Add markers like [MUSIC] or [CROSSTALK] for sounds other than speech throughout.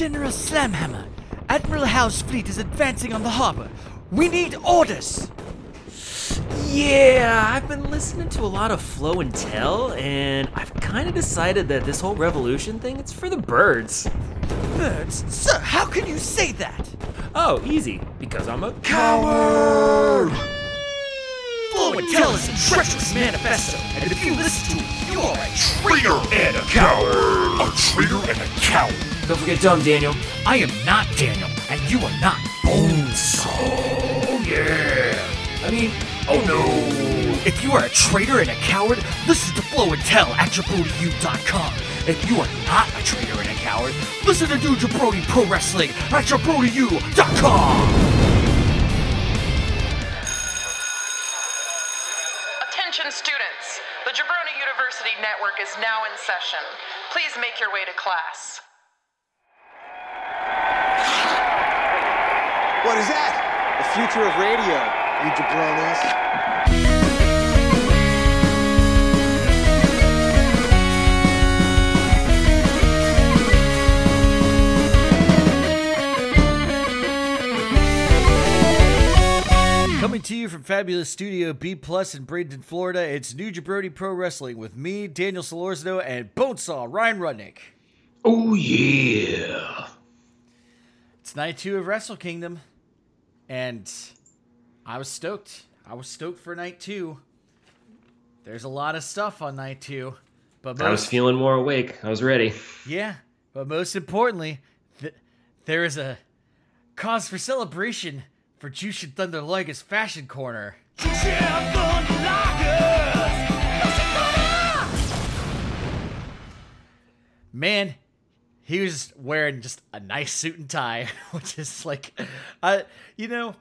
General Slamhammer, Admiral Howe's fleet is advancing on the harbor. We need orders. Yeah, I've been listening to a lot of Flow and Tell, and I've kind of decided that this whole revolution thing, it's for the birds. Birds? Sir, how can you say that? Oh, easy, because I'm a coward! Flow and Tell is a treacherous manifesto, and if you listen to it, you are a traitor and a coward! A traitor and a coward! Don't forget dumb, Daniel. I am not Daniel, and you are not Bones. Oh, yeah! I mean, Oh no! If you are a traitor and a coward, listen to Flow and Tell at JabroniU.com. If you are not a traitor and a coward, listen to New Jabroni Pro Wrestling at JabroniU.com. Attention students! The Jabroni University Network is now in session. Please make your way to class. What is that? The future of radio you jabronis. Coming to you from Fabulous Studio B Plus in Bradenton, Florida, it's New Jabroni Pro Wrestling with me, Daniel Solorzano, and Bonesaw Ryan Rudnick. Oh yeah! It's night two of Wrestle Kingdom, and I was stoked. I was stoked for night two. There's a lot of stuff on night two, but most, I was feeling more awake. I was ready. Yeah, but most importantly, th- there is a cause for celebration for Jushin Thunder Liger's Fashion Corner. Man, he was wearing just a nice suit and tie, [LAUGHS] which is like, uh, you know,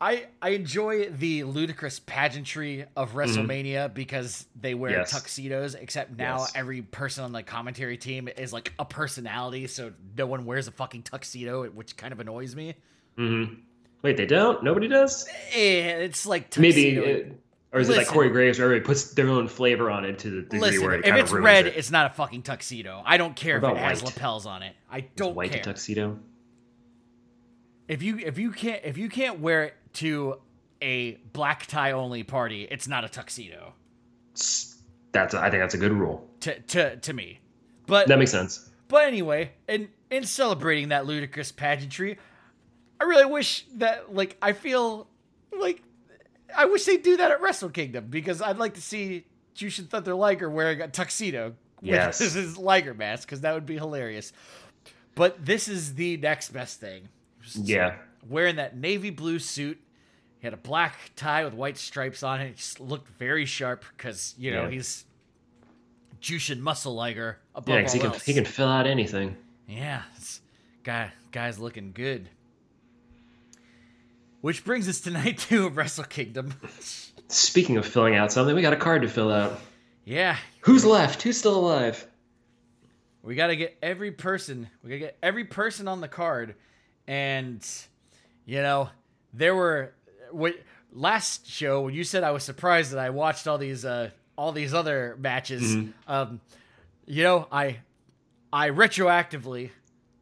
I I enjoy the ludicrous pageantry of mm-hmm. WrestleMania mm-hmm. because they wear yes. tuxedos. Except now yes. every person on the commentary team is like a personality, so no one wears a fucking tuxedo, which kind of annoys me. Mm-hmm. Wait, they don't? Nobody does? Eh, it's like tuxedo. maybe. Or is Listen, it like Corey Graves, where everybody puts their own flavor on it to the degree Listen, where it if it's red, it. it's not a fucking tuxedo. I don't care if it has lapels on it. I don't is white care. a tuxedo. If you if you can't if you can't wear it to a black tie only party, it's not a tuxedo. That's a, I think that's a good rule to to to me. But that makes sense. But anyway, in in celebrating that ludicrous pageantry, I really wish that like I feel like I wish they'd do that at Wrestle Kingdom because I'd like to see Jushin Thunder Liger wearing a tuxedo yes. with [LAUGHS] his Liger mask because that would be hilarious. But this is the next best thing. Yeah. Wearing that navy blue suit he had a black tie with white stripes on it. He just looked very sharp because you know yeah. he's Jushin Muscle Liger above yeah, he can else. he can fill out anything. Yeah, guy guy's looking good. Which brings us tonight to night two of Wrestle Kingdom. Speaking of filling out something, we got a card to fill out. Yeah. Who's left? Who's still alive? We got to get every person. We got to get every person on the card, and you know there were what last show when you said I was surprised that I watched all these uh all these other matches. Mm-hmm. Um, you know, I I retroactively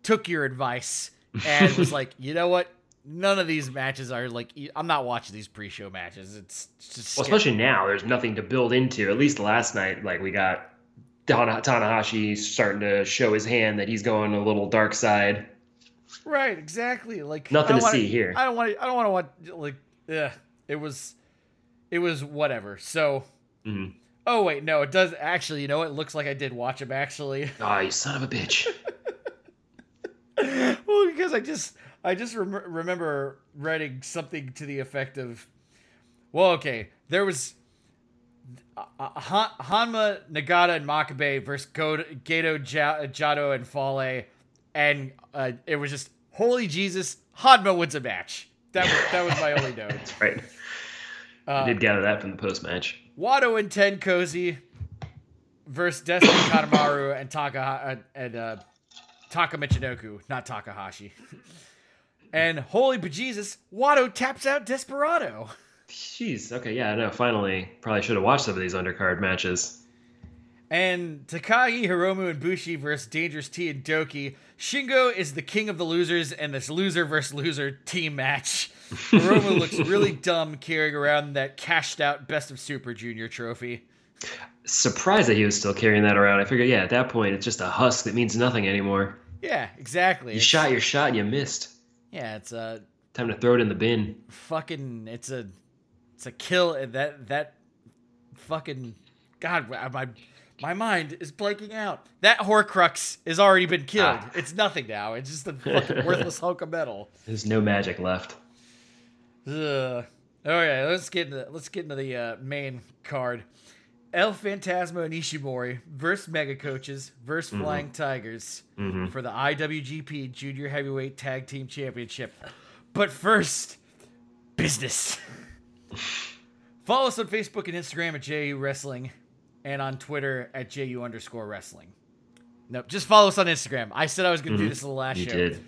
took your advice and was like, [LAUGHS] you know what? None of these matches are like I'm not watching these pre-show matches. It's just well, especially now. There's nothing to build into. At least last night, like we got Tanahashi starting to show his hand that he's going a little dark side. Right, exactly. Like nothing to wanna, see here. I don't want. I don't want to watch like yeah, it was, it was whatever. So, mm-hmm. oh wait, no, it does actually. You know, it looks like I did watch him actually. Oh, you son of a bitch. [LAUGHS] well, because I just, I just rem- remember writing something to the effect of, well, okay, there was. Uh, uh Han- Honma, Nagata, and Makabe versus Gedo, J- Jado, and Fale, and uh, it was just holy Jesus, Honma wins a match. That was that was my only [LAUGHS] note. That's right. Uh, I did gather that from the post match. Wato and TenCozy versus Destiny [COUGHS] Kanemaru and Taka uh, and uh, Taka Michinoku, not Takahashi. [LAUGHS] and holy bejesus, Wato taps out Desperado. Jeez. Okay. Yeah. No. Finally, probably should have watched some of these undercard matches. And Takagi, Hiromu, and Bushi versus Dangerous T and Douki. Shingo is the king of the losers in this loser versus loser team match. Hiromu [LAUGHS] looks really dumb carrying around that cashed out Best of Super Junior trophy. Surprised that he was still carrying that around. I figured, yeah, at that point, it's just a husk that means nothing anymore. Yeah, exactly. You It's- shot your shot and you missed. Yeah, it's a Time to throw it in the bin. fucking. It's a. It's a kill. That that fucking. God, my my mind is blanking out. That Horcrux has already been killed. Ah. It's nothing now. It's just a fucking [LAUGHS] worthless hunk of metal. There's no magic left. Ugh. Okay, let's get into let's get into the uh, main card. El Phantasmo and Ishimori versus Mega Coaches versus mm-hmm. Flying Tigers mm-hmm. for the IWGP Junior Heavyweight Tag Team Championship. But first, business. [LAUGHS] Follow us on Facebook and Instagram at JU Wrestling and on Twitter at JU underscore wrestling. Nope, just follow us on Instagram. I said I was going to do mm-hmm. this in the last You show. did.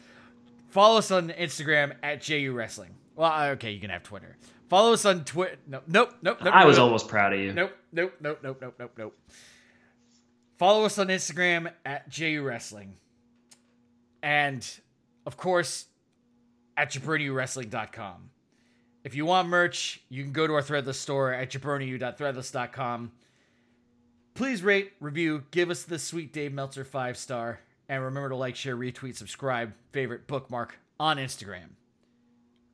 Follow us on Instagram at JU Wrestling. Well, uh, okay, you can have Twitter. Follow us on Twitter. No, nope, nope, nope. I was nope, almost proud of you. Nope, nope, nope, nope, nope, nope, nope. Follow us on Instagram at JU Wrestling. And, of course, at jabroniwrestling.com. If you want merch, you can go to our Threadless store at jabroniu.threadless.com. Please rate, review, give us the sweet Dave Meltzer five star, and remember to like, share, retweet, subscribe, favorite, bookmark on Instagram.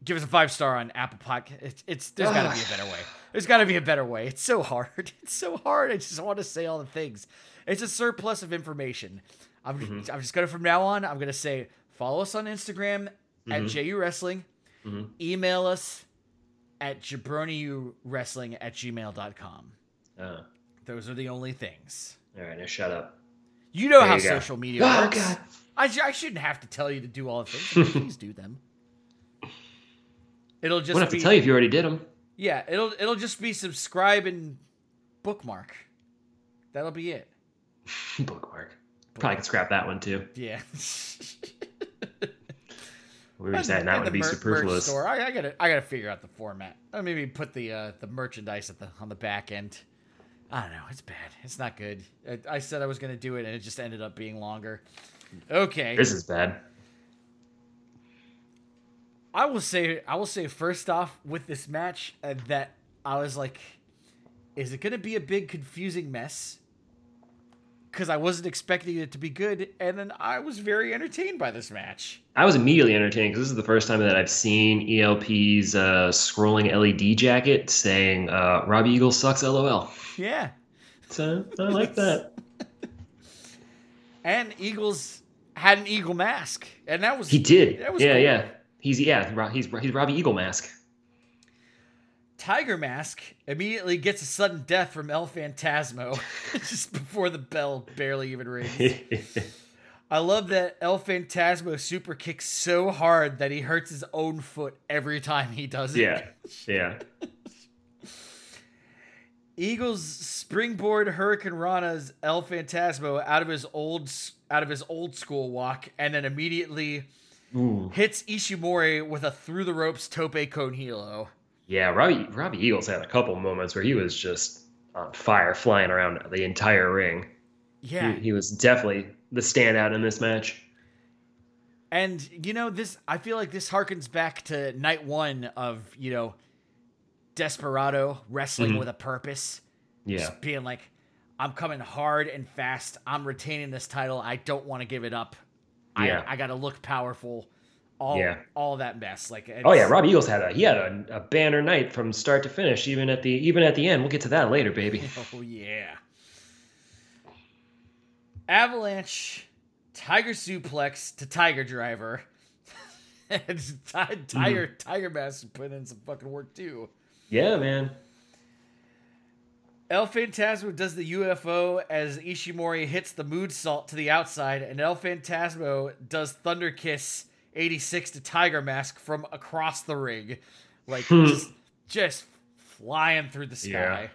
Give us a five star on Apple Podcast. It's, it's there's got to be a better way. [SIGHS] There's got to be a better way. It's so hard. [LAUGHS] It's so hard. I just want to say all the things. It's a surplus of information. I'm Mm-hmm. I'm just gonna from now on. I'm gonna say follow us on Instagram Mm-hmm. at JU Wrestling. Email us at jabroniwrestling at gmail.com. Uh, Those are the only things. all right, now shut up. You know There how you social media Oh, works. God. I, I shouldn't have to tell you to do all the things. Please do them. It'll I just won't have be to tell you if you already did them. yeah. It'll it'll just be subscribe and bookmark. That'll be it. [LAUGHS] Bookmark. Probably could scrap that one too. Yeah. We were saying that And would be mer- superfluous. store. I, I gotta I gotta figure out the format. Or maybe put the uh, the merchandise at the on the back end. I don't know. It's bad. It's not good. I, I said I was gonna do it, and it just ended up being longer. Okay. This is bad. I will say I will say first off with this match uh, that I was like, is it gonna be a big confusing mess? Because I wasn't expecting it to be good, and then I was very entertained by this match. I was immediately entertained because this is the first time that I've seen ELP's uh, scrolling LED jacket saying uh, "Robbie Eagle sucks." LOL. Yeah. So I like that. [LAUGHS] And Eagles had an eagle mask, and that was He did. That was yeah, cool. yeah. He's yeah. He's he's Robbie Eagle mask. Tiger Mask immediately gets a sudden death from El Phantasmo [LAUGHS] [LAUGHS] just before the bell barely even rings. [LAUGHS] I love that El Phantasmo super kicks so hard that he hurts his own foot every time he does it. yeah, yeah. Eagles springboard Hurricane Rana's El Phantasmo out of his old out of his old school walk, and then immediately Ooh. hits Ishimori with a through the ropes tope con hilo. Yeah, Robbie Robbie Eagles had a couple moments where he was just on fire, flying around the entire ring. Yeah, He, he was definitely the standout in this match. And you know this I feel like this harkens back to night 1 of, you know, Desperado wrestling mm-hmm. with a purpose. Yeah, Just being like I'm coming hard and fast. I'm retaining this title. I don't want to give it up. Yeah. I I got to look powerful. All Yeah. all that mess like Oh yeah, Rob Eagles had a he had a, a banner night from start to finish, even at the even at the end. We'll get to that later, baby. [LAUGHS] Oh yeah. Avalanche, Tiger suplex to Tiger Driver. [LAUGHS] and Ti- mm-hmm. Tiger Tiger Mask put in some fucking work too. Yeah, man. El Phantasmo does the UFO as Ishimori hits the moonsault to the outside, and El Phantasmo does Thunder Kiss 86 to Tiger Mask from across the ring. Like hmm. just, just flying through the sky. Yeah.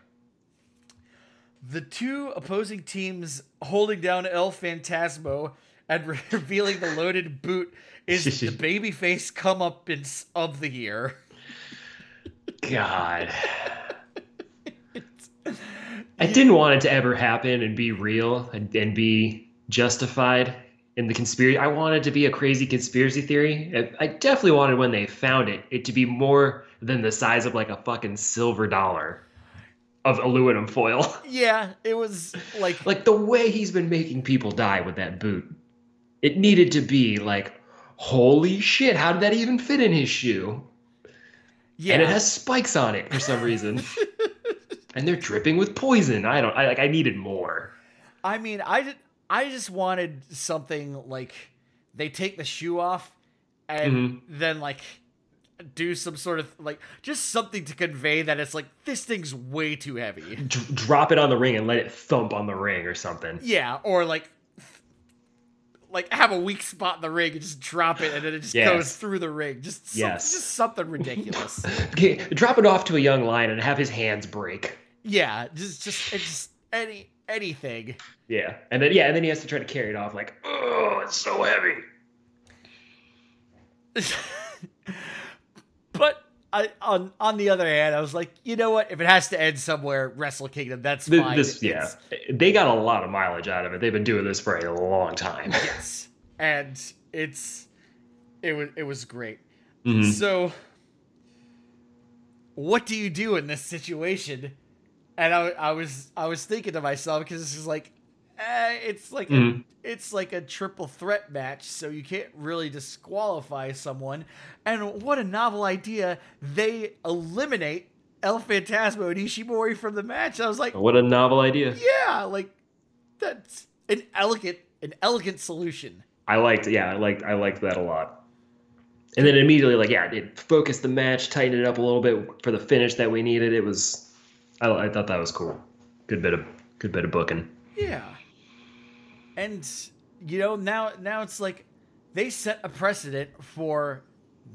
The two opposing teams holding down El Phantasmo and [LAUGHS] revealing the loaded boot is [LAUGHS] the babyface comeuppance of the year. God. I didn't want it to ever happen and be real and, and be justified in the conspiracy. I wanted it to be a crazy conspiracy theory. I, I definitely wanted when they found it, it to be more than the size of like a fucking silver dollar of aluminum foil. [LAUGHS] Yeah, it was like like the way he's been making people die with that boot. It needed to be like, holy shit, how did that even fit in his shoe? yeah. And it has spikes on it for some reason. [LAUGHS] and they're dripping with poison. I don't I like I needed more. I mean, I did, I just wanted something like they take the shoe off and Mhm. then like do some sort of like just something to convey that it's like this thing's way too heavy. D- drop it on the ring and let it thump on the ring or something. Yeah, or like like have a weak spot in the ring and just drop it and then it just Yes. goes through the ring. Just some, Yes. just something ridiculous. [LAUGHS] Okay, drop it off to a young lion and have his hands break. Yeah, just just any anything. Yeah, and then yeah, and then he has to try to carry it off like, oh, it's so heavy. [LAUGHS] But I on on the other hand, I was like, you know what? If it has to end somewhere, Wrestle Kingdom, that's Th- fine. This, yeah, they got a lot of mileage out of it. They've been doing this for a long time. [LAUGHS] yes, and it's it was it was great. Mhm. So, what do you do in this situation? And I, I was I was thinking to myself because this is like, eh, it's like Mhm. a, it's like a triple threat match, so you can't really disqualify someone. And what a novel idea! They eliminate El Phantasmo and Ishimori from the match. I was like, What a novel idea. yeah, like that's an elegant an elegant solution. I liked, yeah, I liked, I liked that a lot. And then immediately, like, yeah, it focused the match, tightened it up a little bit for the finish that we needed. It was, I, I thought that was cool. Good bit of, good bit of booking. Yeah. And you know, now now it's like they set a precedent for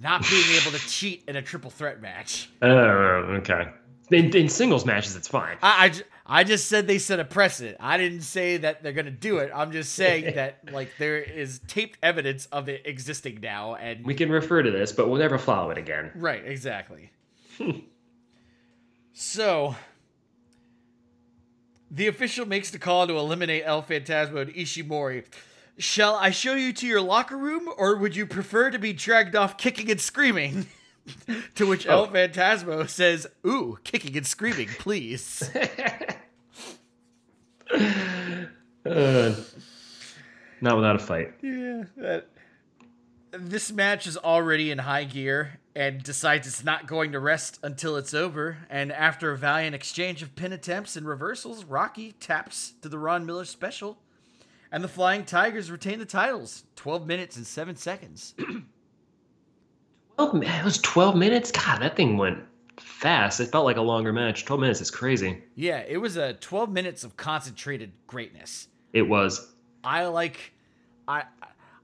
not being [SIGHS] able to cheat in a triple threat match. Oh, okay. In, in singles matches, it's fine. I, I, ju- I just said they set a precedent. I didn't say that they're gonna do it. I'm just saying [LAUGHS] that like there is taped evidence of it existing now, and We can refer to this, but we'll never follow it again. Right, exactly. [LAUGHS] so, the official makes the call to eliminate El Phantasmo and Ishimori. Shall I show you to your locker room, or would you prefer to be dragged off kicking and screaming? [LAUGHS] to which El Oh. Phantasmo says, Ooh, kicking and screaming, please. [LAUGHS] Uh, not without a fight. yeah, that. This match is already in high gear and decides it's not going to rest until it's over. And after a valiant exchange of pin attempts and reversals, Rocky taps to the Ron Miller special. And the Flying Tigers retain the titles 12 minutes and 7 seconds. [CLEARS THROAT] 12, mi- it was 12 minutes? God, that thing went fast. It felt like a longer match. 12 minutes is crazy. Yeah, it was a 12 minutes of concentrated greatness. It was. I like I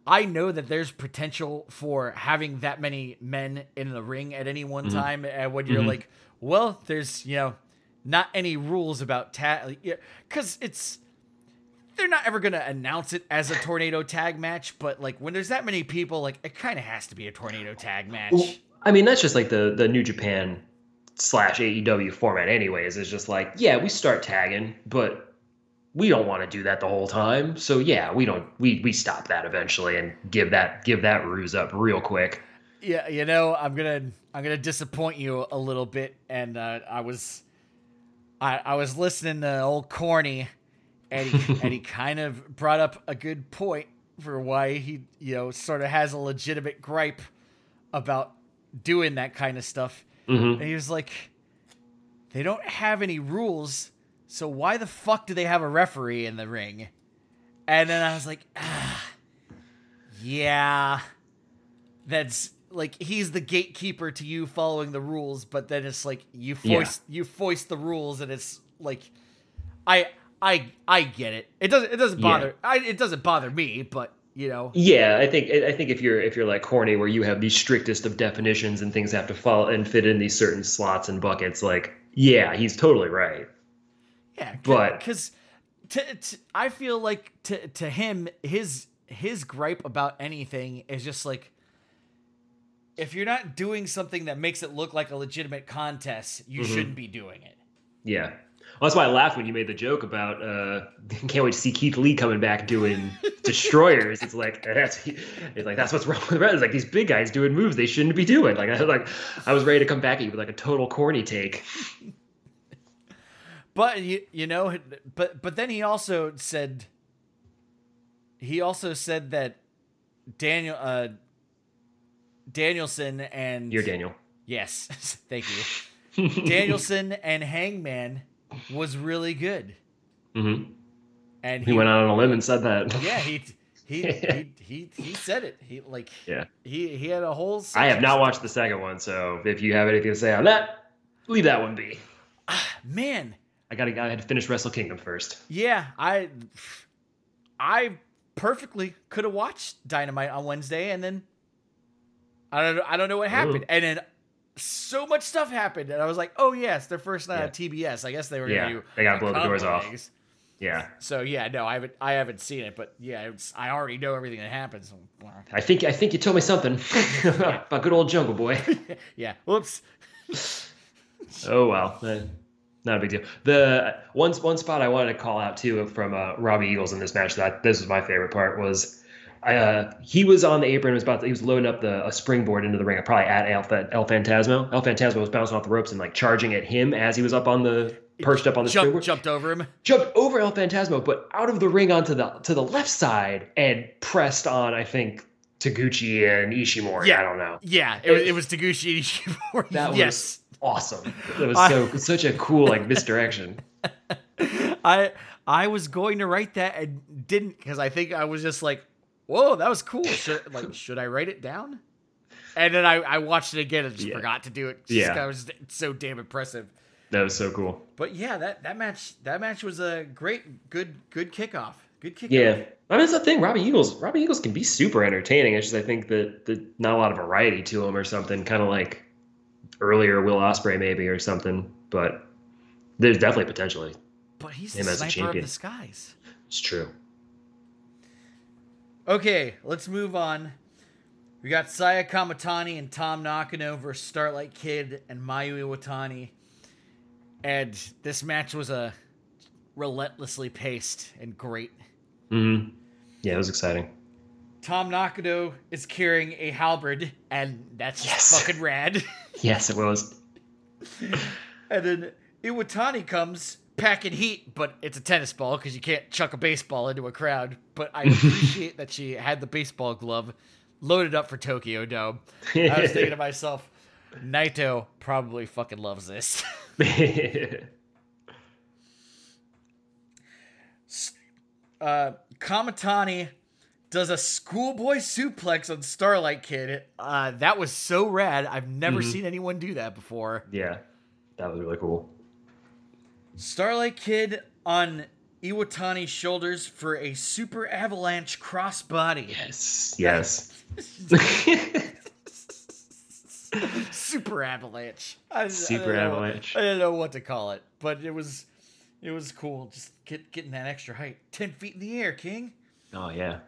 I know that there's potential for having that many men in the ring at any one time and when you're Mhm. like, well, there's, you know, not any rules about tag yeah, cuz it's they're not ever going to announce it as a tornado tag match, but like when there's that many people, like it kind of has to be a tornado tag match. Well, I mean, that's just like the, the New Japan slash AEW format, anyways. It's just like, yeah, we start tagging, but we don't want to do that the whole time. So yeah, we don't we we stop that eventually and give that give that ruse up real quick. Yeah, you know, I'm gonna I'm gonna disappoint you a little bit, and uh, I was I I was listening to old Corny, and he, [LAUGHS] and he kind of brought up a good point for why he you know sort of has a legitimate gripe about doing that kind of stuff, hmm and he was like, they don't have any rules, so why the fuck do they have a referee in the ring? And then I was like, ah, yeah, that's like he's the gatekeeper to you following the rules, but then it's like you foist you foist the rules, and it's like, I I I get it. It doesn't it doesn't Yeah. bother I it doesn't bother me, but you know Yeah, I think I think if you're if you're like corny, where you have the strictest of definitions and things have to fall and fit in these certain slots and buckets, like yeah, he's totally right. Yeah, But- because to, to, I feel like to to him his his gripe about anything is just like if you're not doing something that makes it look like a legitimate contest, you Mhm. shouldn't be doing it. Yeah. Well, that's why I laughed when you made the joke about uh, [LAUGHS] can't wait to see Keith Lee coming back doing [LAUGHS] destroyers. It's like [LAUGHS] that's it's like that's what's wrong with Red. It's like these big guys doing moves they shouldn't be doing. Like I like I was ready to come back at you with like a total corny take. But you you know, but but then he also said. He also said that Daniel uh, Danielson and You're Daniel. Yes, [LAUGHS] thank you. [LAUGHS] Danielson and Hangman was really good, hmm and He went out on a limb and said that. Yeah, he he, [LAUGHS] he he he said it. He like Yeah. he he had a whole. I have not watched the second one, so if you have anything to say on that, leave that one be. Ah, Man, I gotta I had to finish Wrestle Kingdom first. yeah, I I perfectly could have watched Dynamite on Wednesday, and then I don't know, I don't know what happened, Ooh. and then so much stuff happened, and I was like, oh yes, their first night Yeah. on TBS. I guess they were Yeah, gonna do. they gotta blow the doors combo off. Yeah. So yeah, no, I haven't I haven't seen it, but yeah, it's, I already know everything that happens. I think I think you told me something [LAUGHS] [LAUGHS] about good old Jungle Boy. [LAUGHS] yeah, whoops. oh well, not a big deal. The one one spot I wanted to call out too from uh, Robbie Eagles in this match that this was my favorite part was. Uh, he was on the apron. Was about to, he was loading up the a springboard into the ring. Probably at El, El Phantasmo. El Phantasmo was bouncing off the ropes and like charging at him as he was up on the perched up on the Jump, springboard. jumped over him. jumped over El Phantasmo, but out of the ring onto the to the left side and pressed on. I think Taguchi and Ishimori. Yeah. I don't know. Yeah, it, was it was Taguchi Ishimori. That yes. was awesome. That was I- so such a cool like misdirection. [LAUGHS] I I was going to write that and didn't because I think I was just like, whoa, that was cool. Should like [LAUGHS] should I write it down? And then I, I watched it again and just Yeah. forgot to do it. Yeah. it was so damn impressive. That was so cool. But yeah, that, that match that match was a great good good kickoff. Good kickoff. Yeah, I mean that's the thing. Robbie Eagles, Robbie Eagles can be super entertaining. It's just I think that that not a lot of variety to him or something. Kind of like earlier Will Ospreay maybe or something. But there's definitely potentially. But he's Him the as a sniper of champion. the skies. It's true. Okay, let's move on. We got Saya Kamitani and Tam Nakano versus Starlight Kid and Mayu Iwatani. And this match was a relentlessly paced and great. Hmm Yeah, it was exciting. Tam Nakano is carrying a halberd, and that's just Yes. fucking rad. [LAUGHS] Yes, it was. [LAUGHS] and then Iwatani comes packing heat, but it's a tennis ball because you can't chuck a baseball into a crowd. But I [LAUGHS] appreciate that she had the baseball glove loaded up for Tokyo Dome. I was thinking to myself, Naito probably fucking loves this. Uh, Kamitani does a schoolboy suplex on Starlight Kid. Uh, that was so rad. I've never seen anyone do that before. yeah, that was really cool. Starlight Kid on Iwatani's shoulders for a super avalanche crossbody. Yes, yes. [LAUGHS] Super avalanche. I, I Super don't know- avalanche. I don't know what to call it, but it was it was cool. Just get, getting that extra height. Ten feet in the air, King. oh yeah.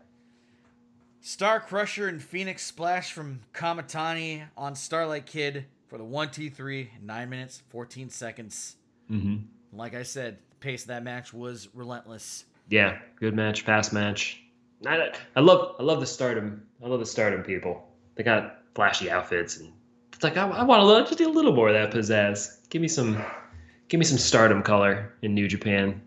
Star Crusher and Phoenix Splash from Kamitani on Starlight Kid for the one, two, three, nine minutes, fourteen seconds. hmm Like I said, the pace of that match was relentless. Yeah, good match, fast match. I, I love I love the stardom. I love the stardom people. They got flashy outfits and it's like I, I want a little, just do a little more of that pizzazz. Give me some, give me some stardom color in New Japan.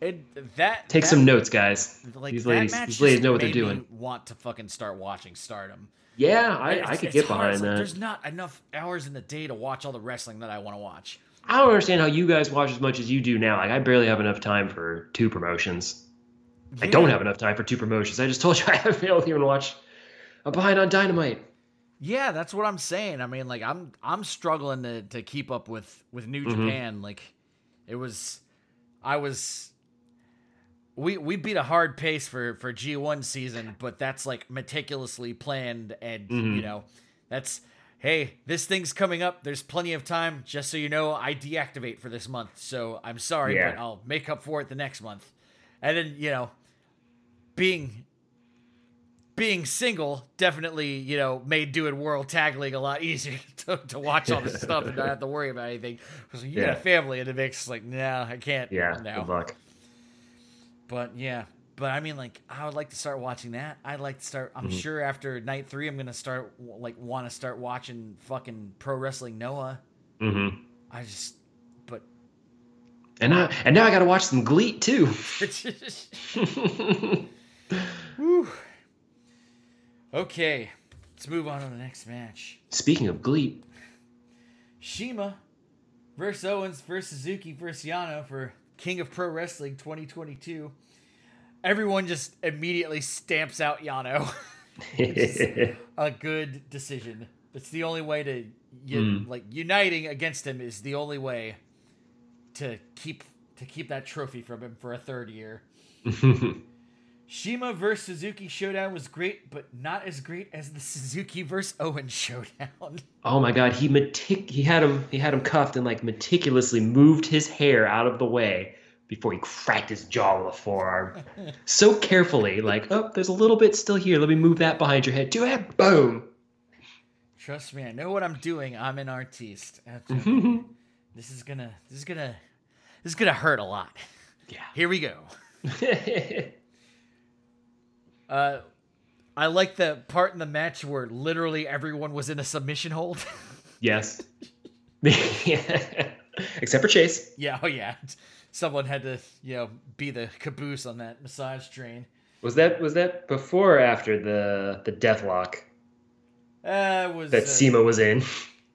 It that Take that- some notes, guys. Like these ladies, these ladies know what they're doing. Want to fucking start watching Stardom? Yeah, I, It's- I could get behind like that. There's not enough hours in the day to watch all the wrestling that I want to watch. I don't understand how you guys watch as much as you do now. Like I barely have enough time for two promotions. I don't have enough time for two promotions. I just told you [LAUGHS] I haven't been able to even watch. I'm behind on Dynamite. Yeah, that's what I'm saying. I mean, like I'm I'm struggling to, to keep up with with New Mm-hmm. Japan. Like it was, I was. We we beat a hard pace for for G1 season, but that's like meticulously planned, and Mm-hmm. you know, that's hey, this thing's coming up. There's plenty of time. Just so you know, I deactivate for this month, so I'm sorry, Yeah. but I'll make up for it the next month. And then you know, being being single definitely, you know, made doing World Tag League a lot [LAUGHS] easier to, to watch all this [LAUGHS] stuff and not have to worry about anything. Because you Yeah. got a family and it makes like, nah, I can't. Yeah. Good luck. But yeah, but I mean, like, I would like to start watching that. I'd like to start. I'm Mm-hmm. sure after night three, I'm gonna start like want to start watching fucking pro wrestling Noah. hmm I just, but And now, and now I got to watch some Gleet too. [LAUGHS] Okay, let's move on to the next match. Speaking of Gleet, Shima versus Owens versus Suzuki versus Yano for King of Pro Wrestling 2022. Everyone just immediately stamps out Yano. [LAUGHS] [LAUGHS] a good decision. It's the only way to you, hmm. like uniting against him is the only way to keep to keep that trophy from him for a third year. [LAUGHS] Shima versus Suzuki showdown was great, but not as great as the Suzuki versus Owen showdown. [LAUGHS] oh my God, he metic- he had him he had him cuffed and like meticulously moved his hair out of the way before he cracked his jaw with a forearm. [LAUGHS] so carefully, like, oh, there's a little bit still here. Let me move that behind your head. Do it. Boom. Trust me, I know what I'm doing. I'm an artiste. [LAUGHS] Mm-hmm. this is gonna this is gonna this is gonna hurt a lot. Yeah. Here we go. Uh, I like the part in the match where literally everyone was in a submission hold. [LAUGHS] yes. [LAUGHS] Except for Chase. yeah, oh yeah. Someone had to, you know, be the caboose on that massage train. Was that was that before or after the the deathlock Uh, was that uh, Sema was in?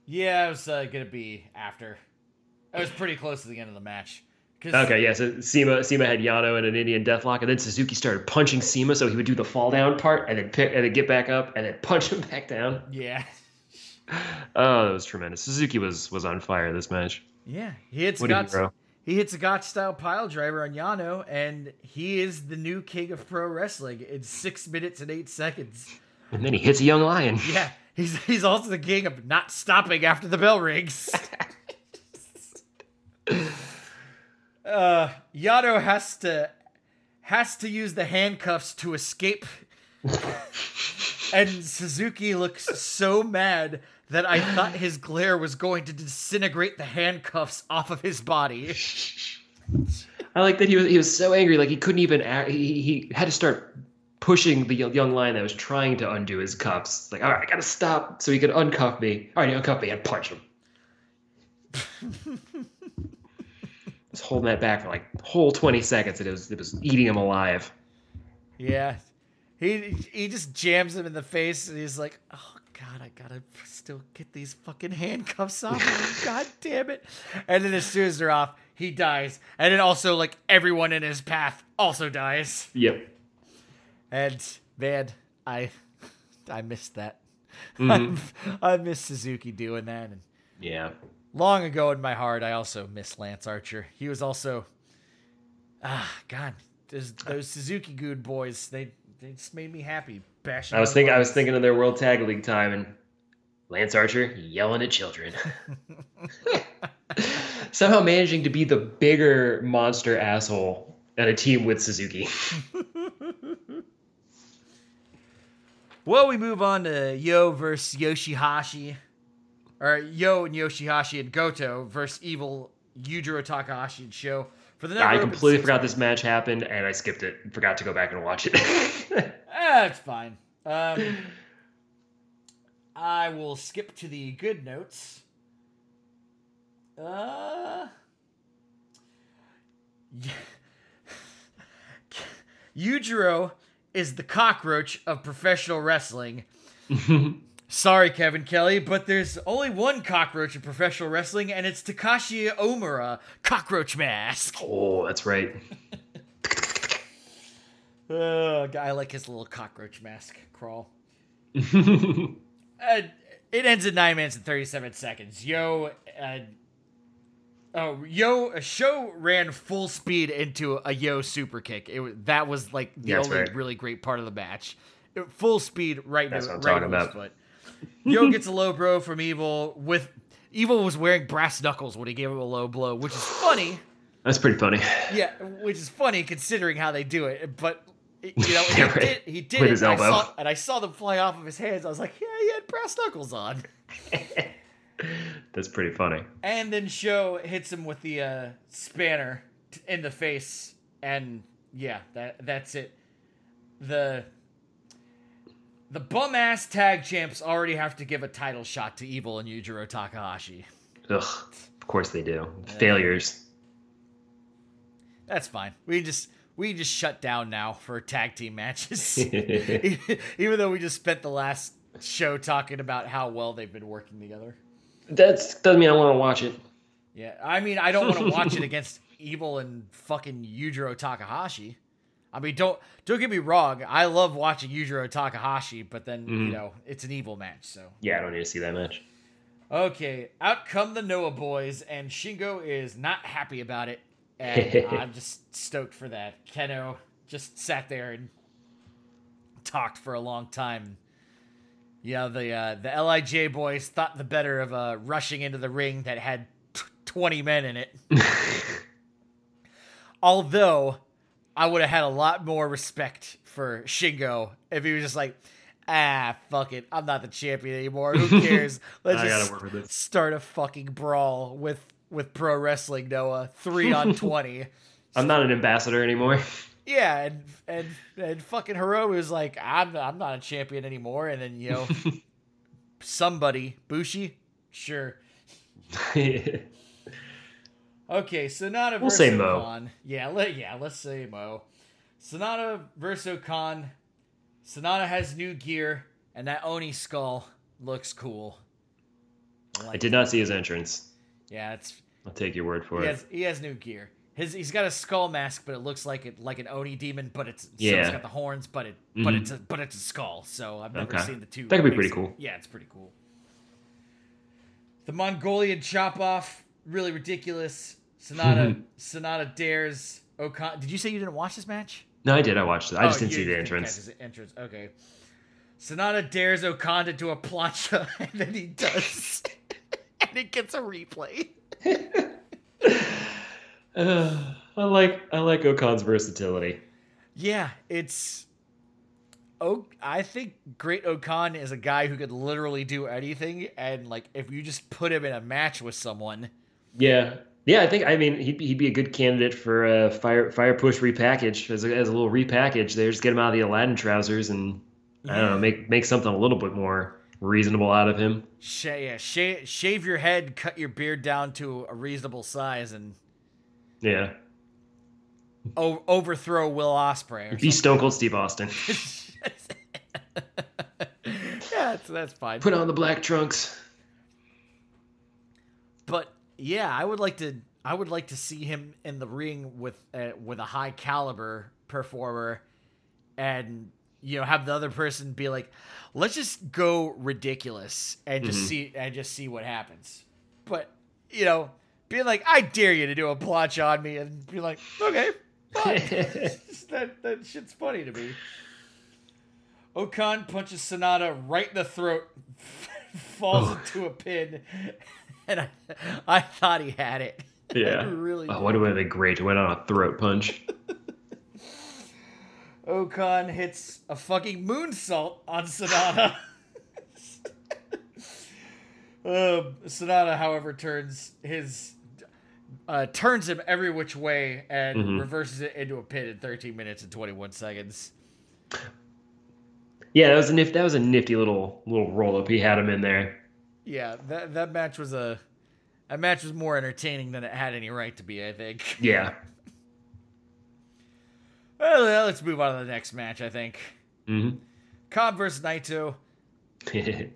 Yeah, it was uh, gonna be after. It was pretty close to the end of the match. Okay, yeah. So Sema Sema had Yano in an Indian deathlock, and then Suzuki started punching Sema, so he would do the fall down part, and then pick, and then get back up, and then [LAUGHS] punch him back down. Yeah. Oh, that was tremendous. Suzuki was was on fire this match. Yeah, he hits Gotch, he hits a Gotch style pile driver on Yano, and he is the new king of pro wrestling in six minutes and eight seconds. And then he hits a young lion. [LAUGHS] Yeah, he's he's also the king of not stopping after the bell rings. [LAUGHS] uh, Yano has to has to use the handcuffs to escape, [LAUGHS] and Suzuki looks so mad that I thought his glare was going to disintegrate the handcuffs off of his body. I like that he was he was so angry, like he couldn't even. Act, he he had to start pushing the young young lion that was trying to undo his cuffs. It's like, all right, I gotta stop so he could uncuff me. All right, uncuff me and punch him. [LAUGHS] was holding that back for like whole twenty seconds, and it was it was eating him alive. Yeah. He he just jams him in the face and he's like, "Oh god, I got to still get these fucking handcuffs off. [LAUGHS] god damn it." And then as soon as they're off, he dies. And then also like everyone in his path also dies. Yep. And man, I I missed that. Mhm. [LAUGHS] I miss Suzuki doing that and Yeah. Long ago in my heart, I also miss Lance Archer. He was also, ah, God, those, those Suzuki Good boys, they they just made me happy. Bashing. I was thinking I was thinking of their World Tag League time and Lance Archer yelling at children. [LAUGHS] [LAUGHS] Somehow managing to be the bigger monster asshole at a team with Suzuki. [LAUGHS] Well, we move on to Yo versus Yoshihashi, or Yo and Yoshihashi and Goto versus Evil Yujiro Takahashi and Show for the. I completely forgot this match happened and I skipped it. Forgot to go back and watch it. [LAUGHS] Ah, it's fine. Um, I will skip to the good notes. Uh, [LAUGHS] Yujiro is the cockroach of professional wrestling. [LAUGHS] Sorry, Kevin Kelly, but there's only one cockroach in professional wrestling, and it's Takashi Omura, Cockroach Mask. oh, that's right. [LAUGHS] Uh, I like his little cockroach mask crawl. [LAUGHS] Uh, it ends at nine minutes and thirty-seven seconds. Yo, uh, oh, Yo, a show ran full speed into a Yo super kick. It that was like the That's only right. really great part of the match. It- full speed right That's into what I'm right talking about. foot. Yo gets a low blow from Evil with Evil was wearing brass knuckles when he gave him a low blow, which is funny. That's pretty funny. Yeah, which is funny considering how they do it. But You know, [LAUGHS] he right. did. He did With it, his and I saw, and I saw them fly off of his hands. I was like, yeah, he had brass knuckles on. [LAUGHS] That's pretty funny. And then Show hits him with the uh, spanner t- in the face, and yeah, that that's it. The the bum ass tag champs already have to give a title shot to Evil and Yujiro Takahashi. Ugh. Of course they do. Failures. That's fine. We just we just shut down now for tag team matches. [LAUGHS] [LAUGHS] Even though we just spent the last show talking about how well they've been working together. That's doesn't mean I want to watch it. Yeah, I mean, I don't want to watch it [LAUGHS] against Evil and fucking Yujiro Takahashi. I mean, don't don't get me wrong. I love watching Yujiro Takahashi, but then you know it's an Evil match. So Yeah, I don't need to see that match. okay, out come the Noah boys, and Shingo is not happy about it, and [LAUGHS] I'm just stoked for that. Kenoh just sat there and talked for a long time. Yeah, the uh, the Lij boys thought the better of uh, rushing into the ring that had t- twenty men in it. [LAUGHS] Although, I would have had a lot more respect for Shingo if he was just like, ah, fuck it, I'm not the champion anymore. Who [LAUGHS] cares? Let's just gotta work with this." start a fucking brawl with with pro wrestling Noah three on [LAUGHS] twenty. I'm not an ambassador anymore. [LAUGHS] Yeah, and and and fucking Hiromu was like, I'm I'm not a champion anymore, and then you know, somebody Bushi, sure. Okay, Sanada We'll versus say Mo. Khan. Yeah, let yeah, let's say Mo. Sanada versus Khan. Sanada has new gear, and that Oni skull looks cool. I I like did not see his entrance. Yeah, it's I'll take your word for he it. has he has new gear. His he's got a skull mask, but it looks like it like an Oni demon, but it's so it's Yeah. got the horns, but it but Mhm. it's a but it's a skull. So I've never Okay. seen the two. That could be pretty cool. Yeah, it's pretty cool. The Mongolian chop off, really ridiculous. Sanada [LAUGHS] Sanada dares Okan. Did you say you didn't watch this match? No, I did. I watched it. I just Oh, didn't you- see the entrance. entrance. Okay. Sanada dares Okan to do a plancha, [LAUGHS] and then he does, [LAUGHS] and it gets a replay. Uh, I like I like Okan's versatility. Yeah, it's. Oh, I think Great Okan is a guy who could literally do anything, and like if you just put him in a match with someone, Yeah, yeah. I think I mean he'd, be- he'd be a good candidate for a fire fire push repackage as a, as a little repackage. There, just get him out of the Aladdin trousers and I don't know, make make something a little bit more reasonable out of him. sh- yeah, shave, shave your head, cut your beard down to a reasonable size, and Yeah, o- overthrow Will Ospreay. be Stone Cold Steve Austin. yeah, [LAUGHS] that's, that's fine. Put on the black trunks. But yeah, I would like to. I would like to see him in the ring with uh, with a high caliber performer, and you know have the other person be like, let's just go ridiculous and just see and just see what happens. But you know, being like, I dare you to do a blotch on me, and be like, okay, fine. [LAUGHS] [LAUGHS] that that shit's funny to me. Okan punches Sanada right in the throat, [LAUGHS] falls Oh. into a pin, [LAUGHS] and I, I thought he had it. [LAUGHS] Yeah. I really. Oh, what would have been great to went on a throat punch. [LAUGHS] Okan hits a fucking moonsault on Sanada. um, Sanada, however, turns his uh, turns him every which way and Mhm. reverses it into a pin in 13 minutes and 21 seconds. Yeah, that was a nifty, that was a nifty little little roll up. He had him in there. Yeah, that that match was a that match was more entertaining than it had any right to be. I think. [LAUGHS] Yeah. Well, let's move on to the next match. I think hmm Cobb versus Naito. [LAUGHS]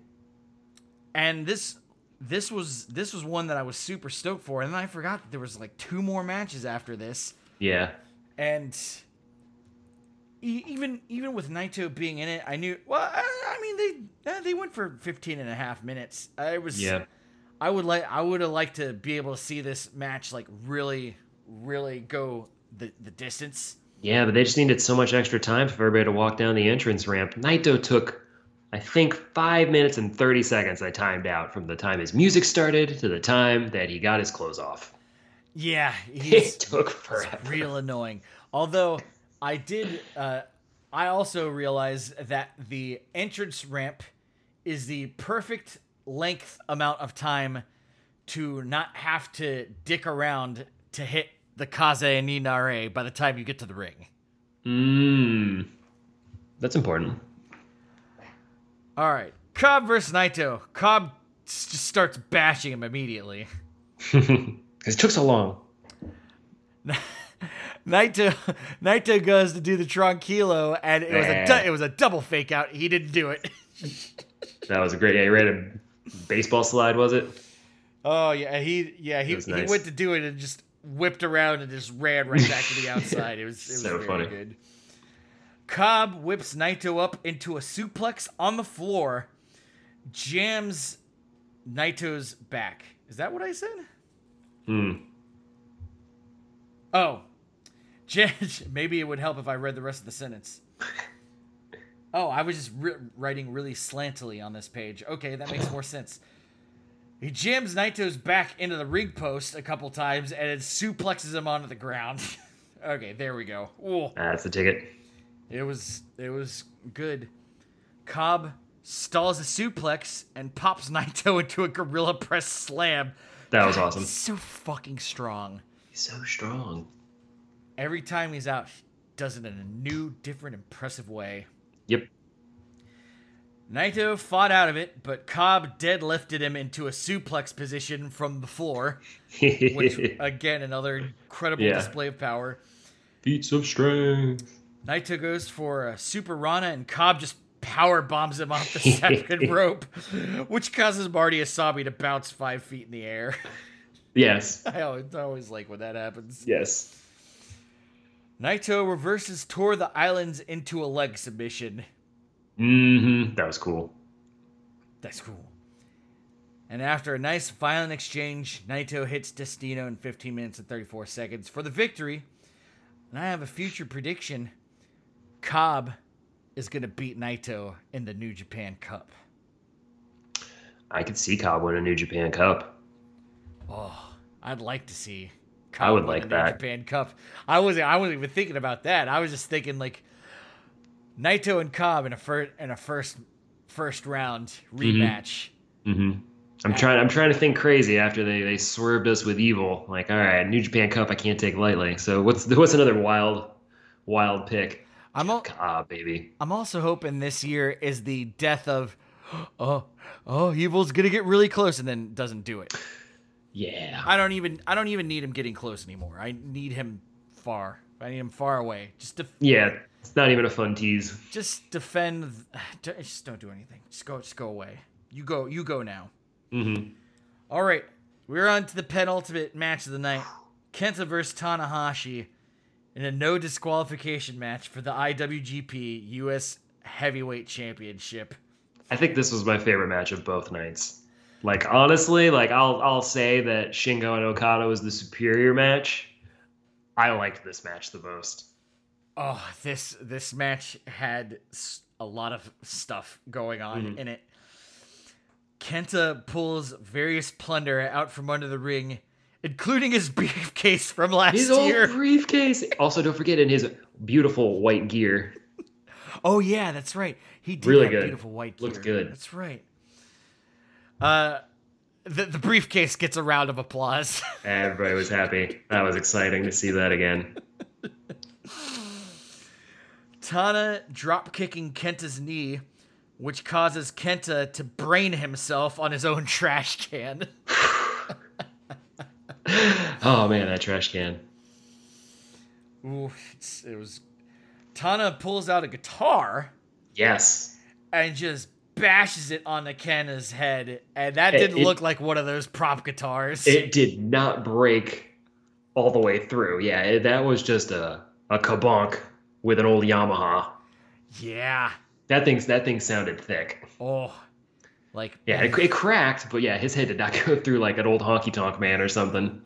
and this this was this was one that I was super stoked for, and then I forgot that there was like two more matches after this, yeah. and even even with Naito being in it, I knew. Well, I, I mean they uh, they went for 15 and a half minutes. I was Yeah. I would like I would have liked to be able to see this match like really really go the the distance. Yeah, but they just needed so much extra time for everybody to walk down the entrance ramp. Naito took, I think, five minutes and 30 seconds I timed out from the time his music started to the time that he got his clothes off. Yeah, [LAUGHS] It took It's forever. real annoying. Although I did, uh, I also realized that the entrance ramp is the perfect length amount of time to not have to dick around to hit the Kaze and Ninare by the time you get to the ring. Mmm. That's important. All right. Cobb versus Naito. Cobb s- just starts bashing him immediately. [LAUGHS] It took so long. [LAUGHS] Naito Naito goes to do the Tranquilo and it was a it was a double fake out. He didn't do it. [LAUGHS] That was a great. Yeah, he ran a baseball slide, was it? Oh yeah, he yeah he, was he went to do it and just whipped around and just ran right back to the [LAUGHS] outside. It was it was So very funny. good. Cobb whips Naito up into a suplex on the floor, jams Naito's back. Is that what I said? Hmm. Oh, [LAUGHS] maybe it would help if I read the rest of the sentence. [LAUGHS] Oh, I was just ri writing really slantily on this page. Okay, that makes more sense. He jams Naito's back into the ring post a couple times and it suplexes him onto the ground. [LAUGHS] okay, there we go. Ooh, That's the ticket. it was it was good. Cobb stalls a suplex and pops Naito into a gorilla press slam. That was awesome. He's so fucking strong. He's so strong. Every time he's out, he does it in a new, different, impressive way. Yep. Naito fought out of it, but Cobb deadlifted him into a suplex position from the floor, which [LAUGHS] again another incredible Yeah. display of power. Feats of strength. Naito goes for a super Rana, and Cobb just power bombs him off the [LAUGHS] second rope, which causes Marty Asami to bounce five feet in the air. Yes. [LAUGHS] I always, I always like when that happens. Yes. Naito reverses tore the islands into a leg submission. Mm-hmm. That was cool. That's cool. And after a nice violent exchange, Naito hits Destino in 15 minutes and 34 seconds for the victory. And I have a future prediction. Cobb is going to beat Naito in the New Japan Cup. I could see Cobb win a New Japan Cup. Oh, I'd like to see. I would like that. Japan Cup. I wasn't. I wasn't even thinking about that. I was just thinking like Naito and Cobb in a first in a first first round rematch. Mm-hmm. I'm trying. I'm trying to think crazy after they they swerved us with evil. Like, all right, New Japan Cup, I can't take lightly. So what's what's another wild, wild pick? I'm al- Cobb, baby. I'm also hoping this year is the death of [GASPS] oh oh evil's gonna get really close and then doesn't do it. Yeah. I don't even I don't even need him getting close anymore. I need him far. I need him far away. Just def- Yeah. It's not even a fun tease. just defend. [SIGHS] Just don't do anything. Just go. Just go away. You go. You go now. Mm-hmm. All right, we're on to the penultimate match of the night: Kenta versus Tanahashi in a no disqualification match for the IWGP US Heavyweight Championship. I think this was my favorite match of both nights. Like honestly, like I'll I'll say that Shingo and Okada was the superior match. I liked this match the most. Oh, this this match had a lot of stuff going on mm-hmm. in it. Kenta pulls various plunder out from under the ring, including his [LAUGHS] briefcase from last year. His old briefcase. Also, don't forget in his beautiful white gear. Oh yeah, that's right. He did Really have good. beautiful white gear. Looks good. That's right. Uh, the the briefcase gets a round of applause. [LAUGHS] Everybody was happy. That was exciting to see that again. Tana drop kicking Kenta's knee, which causes Kenta to brain himself on his own trash can. [LAUGHS] Oh man, that trash can. Ooh, it's, it was. Tana pulls out a guitar Yes. and just bashes it on the Kenta's head, and that didn't it- look like one of those prop guitars. It did not break all the way through. Yeah, it, that was just a a kabonk with an old Yamaha. yeah. That thing's that thing sounded thick. Oh, like Yeah, it, it cracked, but yeah, his head did not [LAUGHS] go through like an old honky tonk man or something.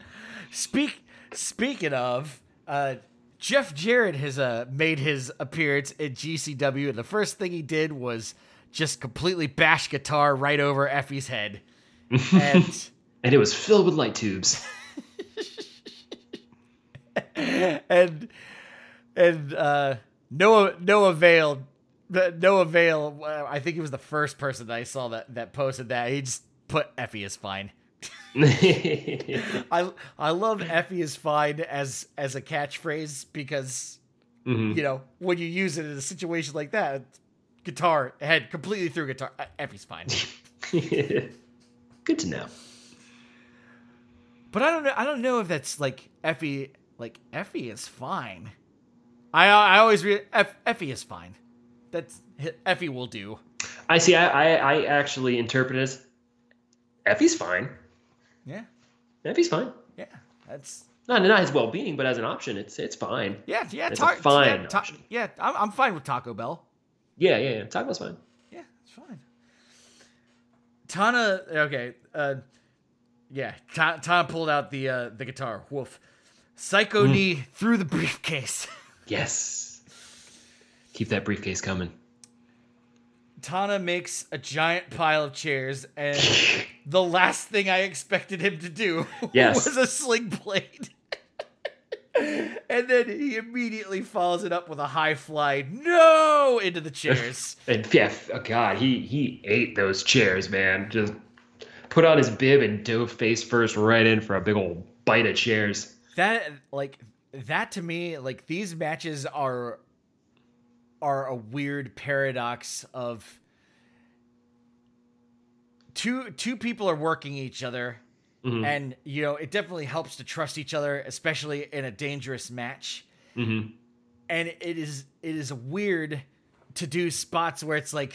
Speak speaking of, uh, Jeff Jarrett has uh, made his appearance at GCW, and the first thing he did was just completely bash guitar right over Effy's head, [LAUGHS] and And it was filled with light tubes. [LAUGHS] and and uh, no no avail no avail i think he was the first person that i saw that that posted that he just put Effy is fine [LAUGHS] i i love Effy is fine as as a catchphrase because Mhm. you know when you use it in a situation like that guitar head completely through guitar uh, Effy's fine [LAUGHS] [LAUGHS] Good to know. but i don't know i don't know if that's like Effy like Effy is fine i i always read F, Effy is fine that's Effy will do I see. I, I, I actually interpret it as Effy's fine. yeah Effy's fine. yeah that's Not not his well being, but as an option, it's it's fine. Yeah, yeah, It's ta- a fine Yeah, ta- yeah I'm, I'm fine with Taco Bell. Yeah, yeah, yeah. Taco Bell's fine. Yeah, it's fine. Tana, okay, uh, yeah, Ta- Tana pulled out the uh, the guitar. Woof. Psycho Hmm. knee through the briefcase. [LAUGHS] Yes. Keep that briefcase coming. Tana makes a giant pile of chairs, and [LAUGHS] the last thing I expected him to do [LAUGHS] Yes. was a sling blade. [LAUGHS] and then he immediately follows it up with a high fly flow into the chairs. [LAUGHS] And yeah, oh God, he he ate those chairs, man. Just put on his bib and dove face first right in for a big old bite of chairs. that like that to me like these matches are are a weird paradox of two two people are working each other Mhm. and you know it definitely helps to trust each other especially in a dangerous match Mhm. and it is it is weird to do spots where it's like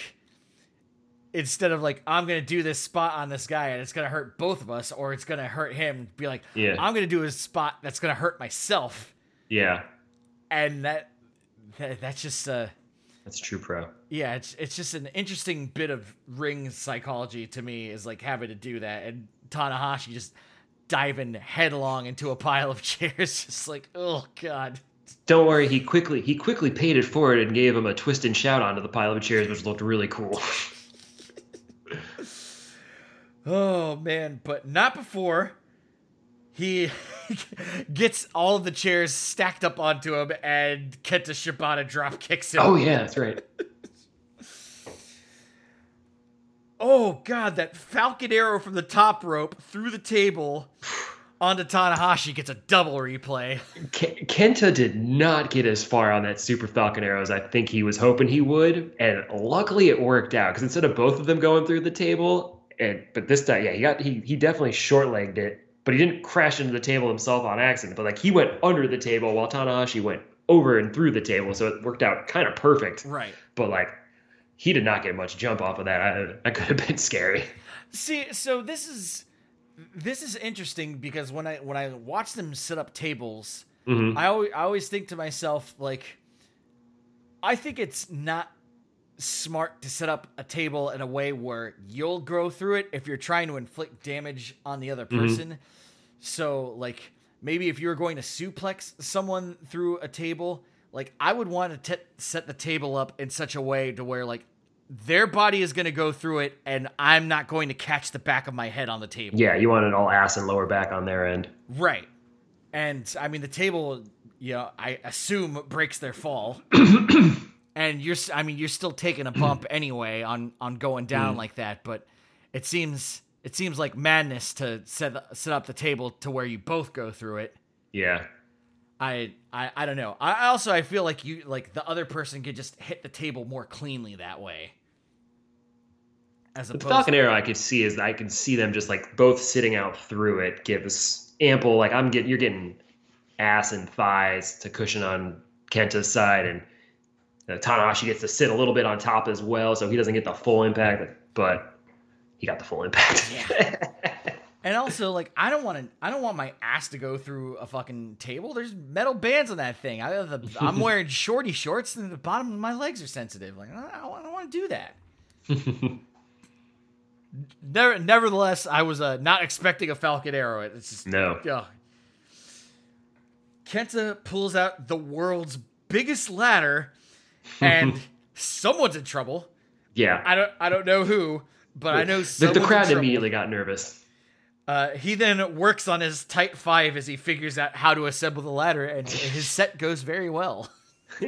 instead of like I'm gonna do this spot on this guy and it's gonna hurt both of us or it's gonna hurt him be like Yeah. I'm gonna do a spot that's gonna hurt myself Yeah, and that, that that's just uh that's true pro. yeah it's it's just an interesting bit of ring psychology to me is like having to do that and Tanahashi just diving headlong into a pile of [LAUGHS] chairs just like oh god Don't worry, he quickly he quickly paid it forward and gave him a twist and shout onto the pile of chairs, which looked really cool. [LAUGHS] Oh man, but not before he [LAUGHS] gets all of the chairs stacked up onto him and Kenta Shibata drop kicks him. oh yeah, that's right. Oh god, that falcon arrow from the top rope through the table onto Tanahashi gets a double replay. Ke- Kenta did not get as far on that Super Falcon arrow as I think he was hoping he would, and luckily it worked out because instead of both of them going through the table, and but this time, yeah, he got he he definitely short legged it, but he didn't crash into the table himself on accident. But like he went under the table while Tanahashi went over and through the table, so it worked out kind of perfect. Right. But like he did not get much jump off of that. I, that could have been scary. See, so this is this is interesting because when I when I watch them set up tables, Mhm. I always, I always think to myself like I think it's not smart to set up a table in a way where you'll grow through it if you're trying to inflict damage on the other person. So like maybe if you were going to suplex someone through a table, like I would want to t- set the table up in such a way to where like their body is going to go through it and I'm not going to catch the back of my head on the table. Yeah, you want it all ass and lower back on their end. Right. And I mean the table, you know, I assume breaks their fall. [CLEARS THROAT] and you're I mean you're still taking a bump [CLEARS THROAT] anyway on on going down mm. like that, but it seems it seems like madness to set set up the table to where you both go through it. Yeah. I I I don't know. I also I feel like you like the other person could just hit the table more cleanly that way. As opposed the Falcon Arrow, I could see is I can see them just like both sitting out through it gives ample like I'm getting you're getting ass and thighs to cushion on Kenta's side, and uh, Tanahashi gets to sit a little bit on top as well, so he doesn't get the full impact, but he got the full impact. [LAUGHS] And also, like, I don't want to. I don't want my ass to go through a fucking table. There's metal bands on that thing. I, the, I'm [LAUGHS] wearing shorty shorts, and the bottom of my legs are sensitive. Like, I don't, don't want to do that. [LAUGHS] Never, nevertheless, I was uh, not expecting a Falcon Arrow. It's just no. Ugh. Kenta pulls out the world's biggest ladder, [LAUGHS] and someone's in trouble. Yeah. I don't. I don't know who, but I know the, someone's the in crowd immediately got nervous. Uh, he then works on his tight five as he figures out how to assemble the ladder, and his set goes very well. [LAUGHS]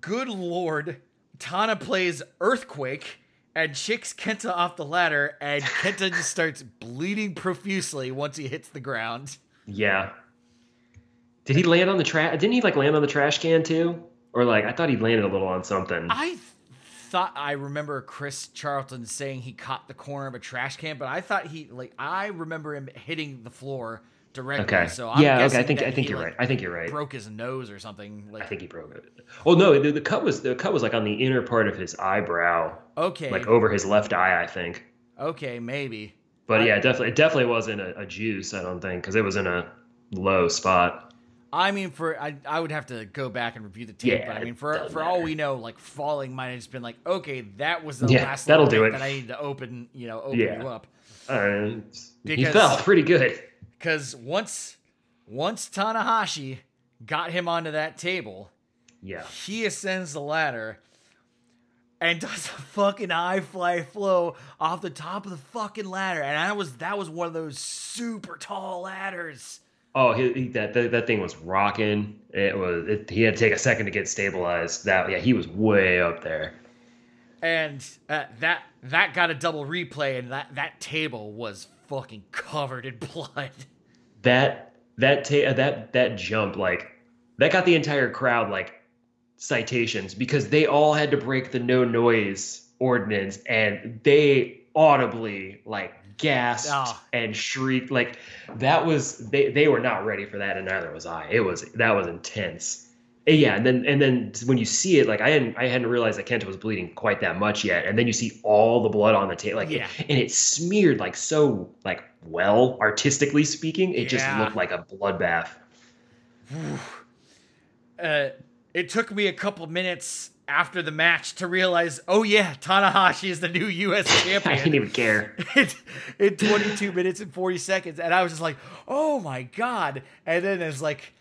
Good lord, Tana plays Earthquake and shakes Kenta off the ladder, and Kenta just starts bleeding profusely once he hits the ground. Yeah. Did he land on the trash? Didn't he like land on the trash can too? Or like I thought he landed a little on something. I thought I remember Chris Charlton saying he caught the corner of a trash can, but I thought he like I remember him hitting the floor directly. okay. So I'm yeah. Okay. I think I think you're like, right. I think you're right. Broke his nose or something. Like I think he broke it. Oh no, the, the cut was the cut was like on the inner part of his eyebrow, okay, like over his left eye, I think. okay, maybe. But I- yeah, definitely, it definitely wasn't a, a juice. I don't think because it was in a low spot. I mean, for I, I would have to go back and review the tape, Yeah, but I mean, for for all we know, like falling might have just been like, okay, that was the Yeah, last that'll do it. that I need to open, you know, open Yeah. you up. Uh, he Because- felt pretty good. Because once once Tanahashi got him onto that table, Yeah. he ascends the ladder and [LAUGHS] does a fucking high fly flow off the top of the fucking ladder, and I was that was one of those super tall ladders. Oh, he, he, that, that that thing was rocking. It was. It, he had to take a second to get stabilized. That yeah, he was way up there. and uh, that that got a double replay, and that that table was fucking covered in [LAUGHS] blood. That that ta- that that jump like that got the entire crowd like citations because they all had to break the no noise ordinance and they audibly like gasped Oh. and shrieked like that was they they were not ready for that and neither was I. It was that was intense. And yeah, and then and then when you see it, like I hadn't I hadn't realized that Kenta was bleeding quite that much yet, and then you see all the blood on the table, like Yeah. and it smeared like so like well, artistically speaking, it just looked like a bloodbath. Uh, it took me a couple minutes after the match to realize, oh yeah, Tanahashi is the new U.S. [LAUGHS] Champion. I didn't even care. [LAUGHS] in, in 22 minutes and 40 seconds, and I was just like, oh my god! And then it's like,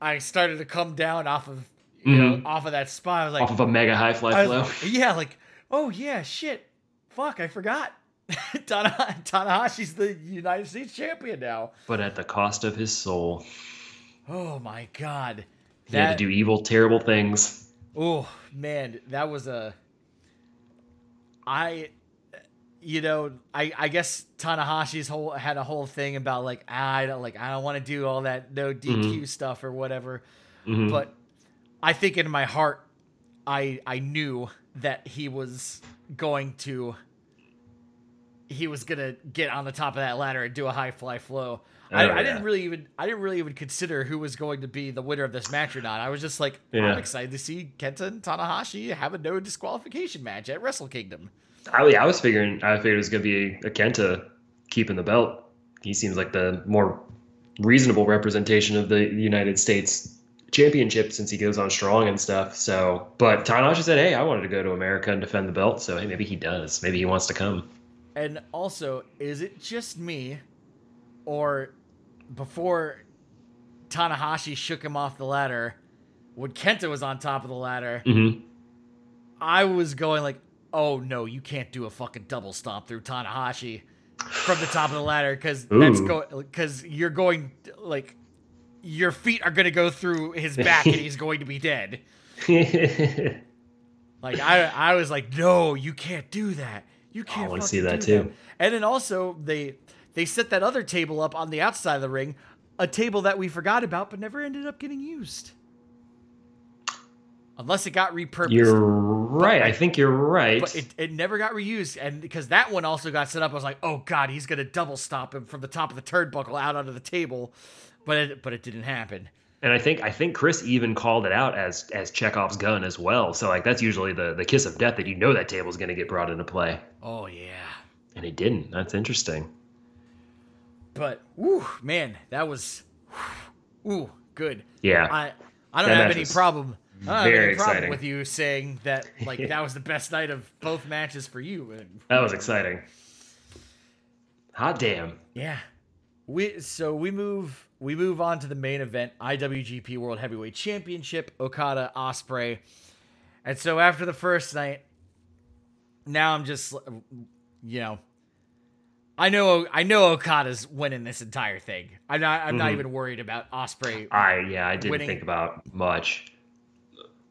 I started to come down off of, you know, mm-hmm. off of that spot. I was like, Off of a mega high fly flow. was- yeah, like, oh yeah, shit, fuck, I forgot. [LAUGHS] Tana- Tanahashi's the United States champion now. but at the cost of his soul. Oh my god. He had to do evil, terrible things. Oh man, that was a. I, you know, I I guess Tanahashi's whole had a whole thing about like I don't like I don't want to do all that no DQ stuff or whatever, Mhm. but I think in my heart, I I knew that he was going to. He was gonna get on the top of that ladder and do a high fly flow. I, Oh, I didn't really even I didn't really even consider who was going to be the winner of this match or not. I was just like, Yeah. I'm excited to see Kenta and Tanahashi have a no disqualification match at Wrestle Kingdom. I, I was figuring. I figured it was gonna be a Kenta keeping the belt. He seems like the more reasonable representation of the United States championship since he goes on strong and stuff. So, but Tanahashi said, "Hey, I wanted to go to America and defend the belt." So, hey, maybe he does. Maybe he wants to come. And also, is it just me, or before Tanahashi shook him off the ladder, when Kenta was on top of the ladder, Mm-hmm. I was going like, "Oh no, you can't do a fucking double stomp through Tanahashi from the top of the ladder because that's Ooh. go because you're going like your feet are going to go through his back and he's [LAUGHS] going to be dead." [LAUGHS] Like I, I was like, no, you can't do that. You can't. I wanna see that too. And then also they they set that other table up on the outside of the ring, a table that we forgot about but never ended up getting used. Unless it got repurposed. you're right. I think you're right. but it, it never got reused, and because that one also got set up, I was like, "Oh God, he's gonna double stop him from the top of the turnbuckle out onto the table," but it, but it didn't happen. And I think I think Chris even called it out as as Chekhov's gun as well. So like that's usually the the kiss of death that you know that table's going to get brought into play, Oh yeah, and it didn't. That's interesting. But whew, man, that was, ooh, good. Yeah, I I don't That have any problem. I don't have very any problem exciting. with you saying that like [LAUGHS] that was the best night of both matches for you. And, that was exciting. Hot damn. yeah, we so we move we move on to the main event, IWGP World Heavyweight Championship, Okada Ospreay, and so after the first night, now I'm just you know. I know I know Okada's winning this entire thing. I'm not I'm not Mhm. even worried about Ospreay I yeah, I didn't Winning. think about much.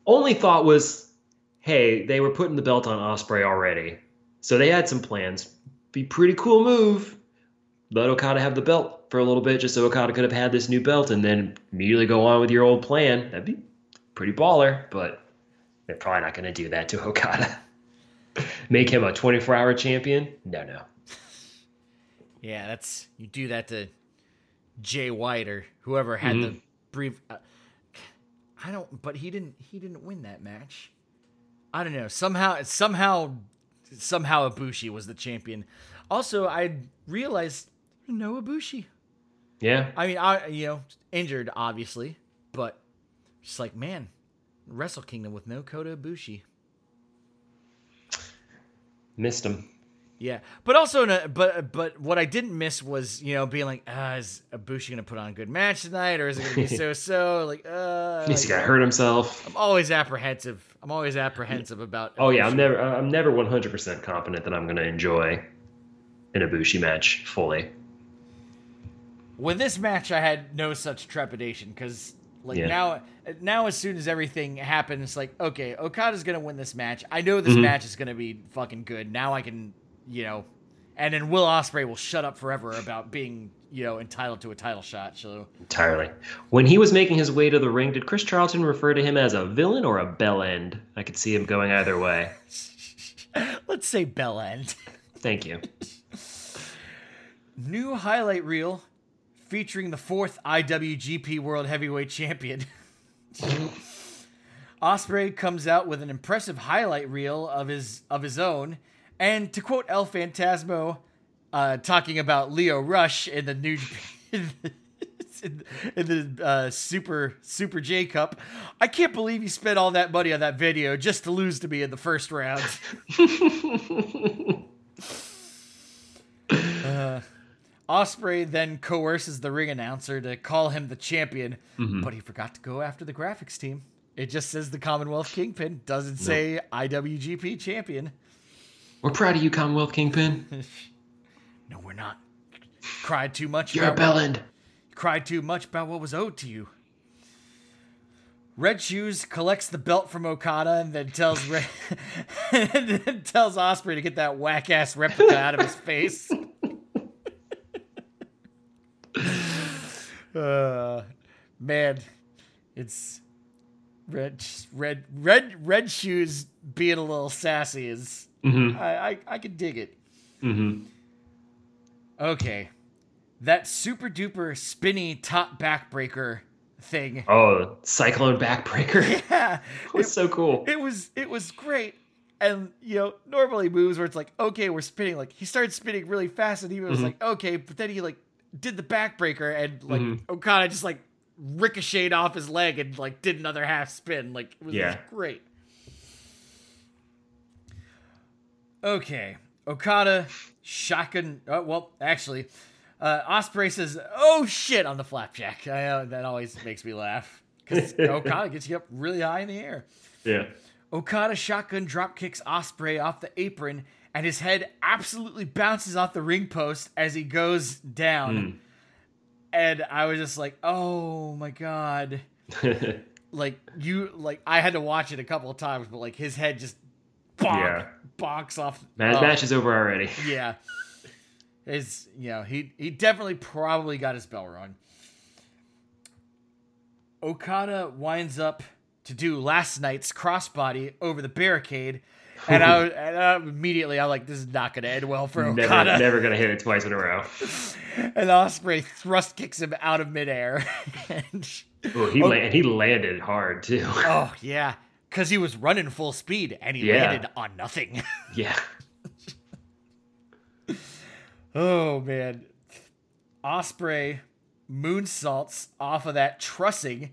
only thought was, hey, they were putting the belt on Ospreay already, so they had some plans. Be pretty cool move. Let Okada have the belt for a little bit, just so Okada could have had this new belt, and then immediately go on with your old plan. That'd be pretty baller, but they're probably not going to do that to Okada. [LAUGHS] Make him a 24-hour champion? No, no. Yeah, that's you do that to Jay White or whoever had the Mhm. brief. Uh, I don't, but he didn't. He didn't win that match. I don't know. Somehow, somehow, somehow Ibushi was the champion. Also, I realized no Ibushi. Yeah, I mean, I you know injured obviously, but just like man, Wrestle Kingdom with no Kota Ibushi. missed him. Yeah, but also, in a, but but what I didn't miss was you know being like, ah, is Ibushi gonna put on a good match tonight, or is it gonna be [LAUGHS] so so? Like, uh, He's gonna hurt himself. I'm always apprehensive. I'm always apprehensive about. Oh yeah, I'm never I'm never 100% confident that I'm going to enjoy an Ibushi match fully. With this match, I had no such trepidation because like Yeah. now, now as soon as everything happens, like okay, Okada's gonna win this match. I know this Mhm. match is gonna be fucking good. Now I can, you know, and then Will Ospreay will shut up forever about being you know entitled to a title shot. So Entirely. When he was making his way to the ring, did Chris Charlton refer to him as a villain or a bell end? I could see him going either way. [LAUGHS] let's say bell end. Thank you. New highlight reel featuring the fourth IWGP World Heavyweight Champion. [LAUGHS] Ospreay comes out with an impressive highlight reel of his of his own, and to quote El Phantasmo, uh, talking about Lio Rush in the new [LAUGHS] in the, in the uh, Super Super J Cup, I can't believe you spent all that money on that video just to lose to me in the first round. [LAUGHS] Uh, Ospreay then coerces the ring announcer to call him the champion, but he forgot to go after the graphics team. It just says the Commonwealth Kingpin, doesn't say IWGP champion. We're proud of you, Commonwealth Kingpin. [LAUGHS] No, we're not. Cried too much. You're a about bell end. cried too much about what was owed to you. Red Shoes collects the belt from Okada and then tells Red, [LAUGHS] and then tells Ospreay to get that whack ass replica out of his [LAUGHS] face. uh, man, it's red, red, red, red shoes being a little sassy is Mhm. I, I I can dig it. Mhm. Okay. That super duper spinny top backbreaker thing. Oh, Cyclone Backbreaker. [LAUGHS] Yeah. It was so cool. It was it was great. And you know, normally moves where it's like, okay, we're spinning. Like he started spinning really fast and he was Mhm. like, okay, but then he like did the backbreaker and like Mhm. Okada just like ricocheted off his leg and like did another half spin. Like it was, it was great. Okay. Okada shotgun oh, well, actually, uh Ospreay says, "Oh shit" on the flapjack. I, uh, that always makes me laugh cuz [LAUGHS] Okada gets you up really high in the air. Yeah. Okada shotgun drop kicks Ospreay off the apron, and his head absolutely bounces off the ring post as he goes down. And I was just like, "Oh my god!" [LAUGHS] Like you, like I had to watch it a couple of times, but like his head just bonk, Yeah. bonks off. Man, oh, match is over already. [LAUGHS] Yeah, it's you know he he definitely probably got his bell rung. Okada winds up to do last night's crossbody over the barricade, and I, [LAUGHS] and I immediately I'm like, this is not going to end well for Never, Okada. never gonna hit it twice in a row. [LAUGHS] And Ospreay thrust kicks him out of midair. [LAUGHS] and, Ooh, he Oh. la- and he landed hard too. oh yeah, because he was running full speed and he Yeah. landed on nothing. yeah. oh man, Ospreay moonsaults off of that trussing,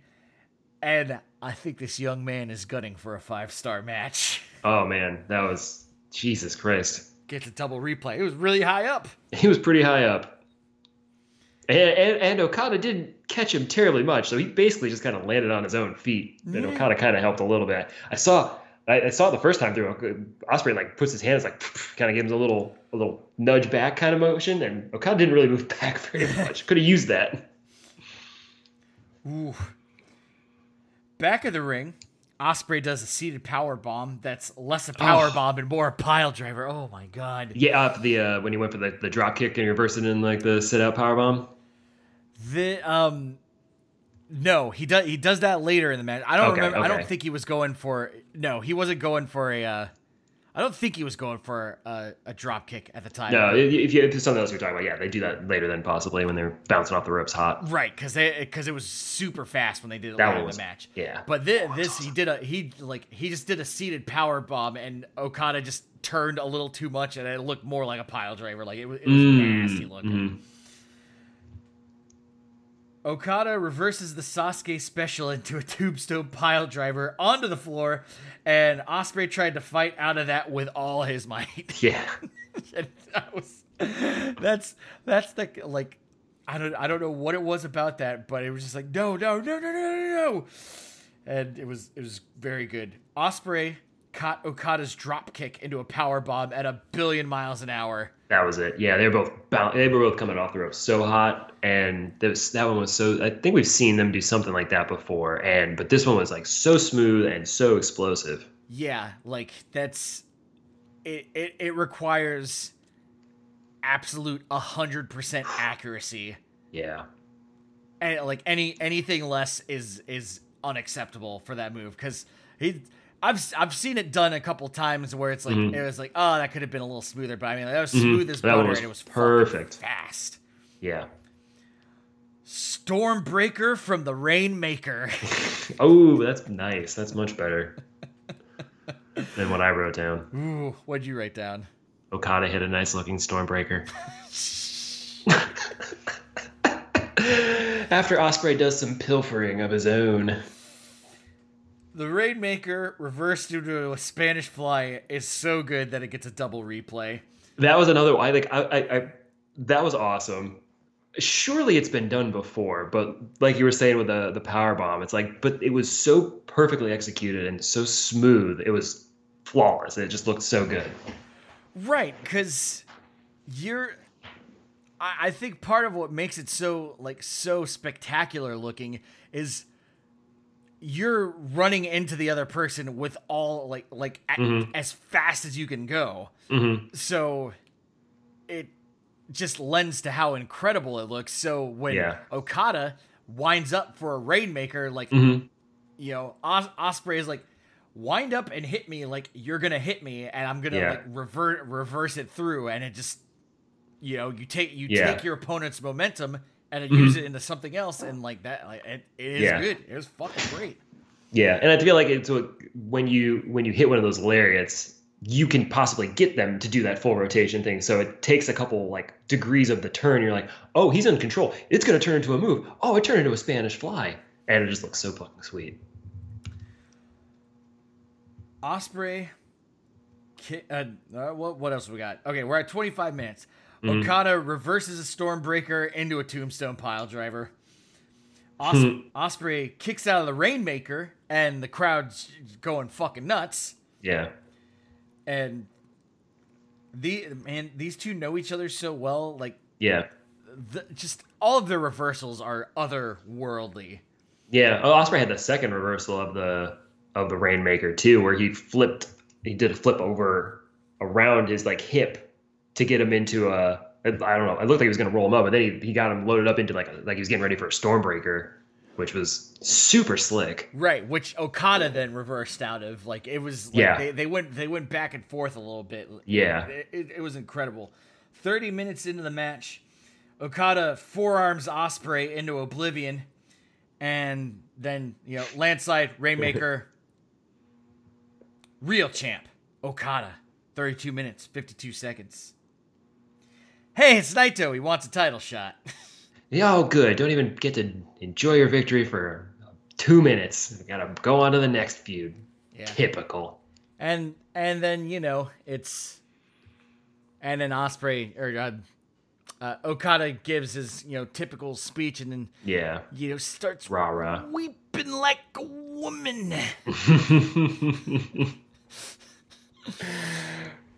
and I think this young man is gunning for a five star match. Oh man, that was Jesus Christ. Gets a double replay. It was really high up. [LAUGHS] He was pretty high up. And, and, and Okada didn't catch him terribly much, so he basically just kind of landed on his own feet. And Yeah. Okada kind of helped a little bit. I saw, I, I saw it the first time through. Ospreay like puts his hands like [LAUGHS] kind of gives him a little, a little nudge back kind of motion, and Okada didn't really move [LAUGHS] back very much. Could have used that. Ooh. Back of the ring, Ospreay does a seated power bomb that's less a power Oh. bomb and more a pile driver. Oh my god. Yeah, the uh, when he went for the, the drop kick and reversed it in like the sit out power bomb. The um no, he does he does that later in the match. I don't Okay, remember I don't think he was going for no, he wasn't going for a uh I don't think he was going for a, a drop kick at the time. No, if, you, if it's something else you're talking about, yeah, they do that later then possibly when they're bouncing off the ropes hot. Right, because they because it was super fast when they did it That later one in the match. yeah. But this, this he did a he like he just did a seated power bomb and Okada just turned a little too much and it looked more like a pile driver. Like it was, it was Mm, nasty looking. mhm. Okada reverses the Sasuke special into a tombstone pile driver onto the floor, and Ospreay tried to fight out of that with all his might. [LAUGHS] Yeah. That was that's that's the like I don't I don't know what it was about that, but it was just like no no no no no no no, and it was it was very good. Ospreay caught Okada's drop kick into a power bomb at a billion miles an hour. That was it. Yeah, they were both bound, they were both coming off the ropes so hot, and that that one was so. I think we've seen them do something like that before, and but this one was like so smooth and so explosive. Yeah, like that's it. It, it requires absolute hundred percent [SIGHS] accuracy, Yeah, and like any anything less is is unacceptable for that move because he. I've I've seen it done a couple times where it's like Mhm. it was like oh that could have been a little smoother, but I mean that was smooth as That one butter was and it was perfect. fast. yeah. Stormbreaker from the Rainmaker. [LAUGHS] Oh, that's nice. That's much better [LAUGHS] than what I wrote down. Ooh, what'd you write down? Okada hit a nice looking Stormbreaker. [LAUGHS] After Ospreay does some pilfering of his own. The Rainmaker reversed into a Spanish fly is so good that it gets a double replay. That was another. I like. I, I, I. That was awesome. Surely it's been done before, but like you were saying with the the power bomb, it's like, but it was so perfectly executed and so smooth. It was flawless. It just looked so good. Right, because you're. I, I think part of what makes it so like so spectacular looking is you're running into the other person with all like like at, Mhm. as fast as you can go. hmm So it just lends to how incredible it looks. So when Yeah. Okada winds up for a Rainmaker, like hmm you know, Os- Ospreay is like, wind up and hit me like you're gonna hit me, and I'm gonna Yeah. like revert reverse it through, and it just, you know, you take you Yeah. take your opponent's momentum and then Mhm. use it into something else, and like that, like it, it is Yeah. good. It was fucking great. Yeah, and I feel like it's what, when you when you hit one of those lariats, you can possibly get them to do that full rotation thing. So it takes a couple like degrees of the turn. You're like, oh, he's in control. It's gonna turn into a move. Oh, it turned into a Spanish fly, and it just looks so fucking sweet. Ospreay. Uh, uh, what what else we got? Okay, we're at 25 minutes. Mhm. Okada reverses a Stormbreaker into a Tombstone pile driver. Os- Hmm. Ospreay kicks out of the Rainmaker, and the crowd's going fucking nuts. Yeah, And the man, these two know each other so well. Like, yeah, the, just all of their reversals are otherworldly. yeah. Oh, Ospreay had the second reversal of the of the Rainmaker too, where he flipped. He did a flip over around his like hip to get him into a. I don't know. It looked like he was gonna roll him up, but then he, he got him loaded up into like a, like he was getting ready for a Stormbreaker, which was super slick. Right, which Okada then reversed out of. Like it was, like Yeah. they, they went they went back and forth a little bit. Yeah. it, it, it was incredible. Thirty minutes into the match, Okada forearms Ospreay into oblivion, and then you know landslide Rainmaker, [LAUGHS] real champ Okada, thirty-two minutes fifty-two seconds. Hey, it's Naito. He wants a title shot. [LAUGHS] Yeah, oh, good. Don't even get to enjoy your victory for two minutes. Gotta go on to the next feud. Yeah. Typical. and and then you know it's and then Ospreay or uh, uh, Okada gives his you know typical speech and then Yeah. you know starts Rah rah. weeping like a woman. [LAUGHS]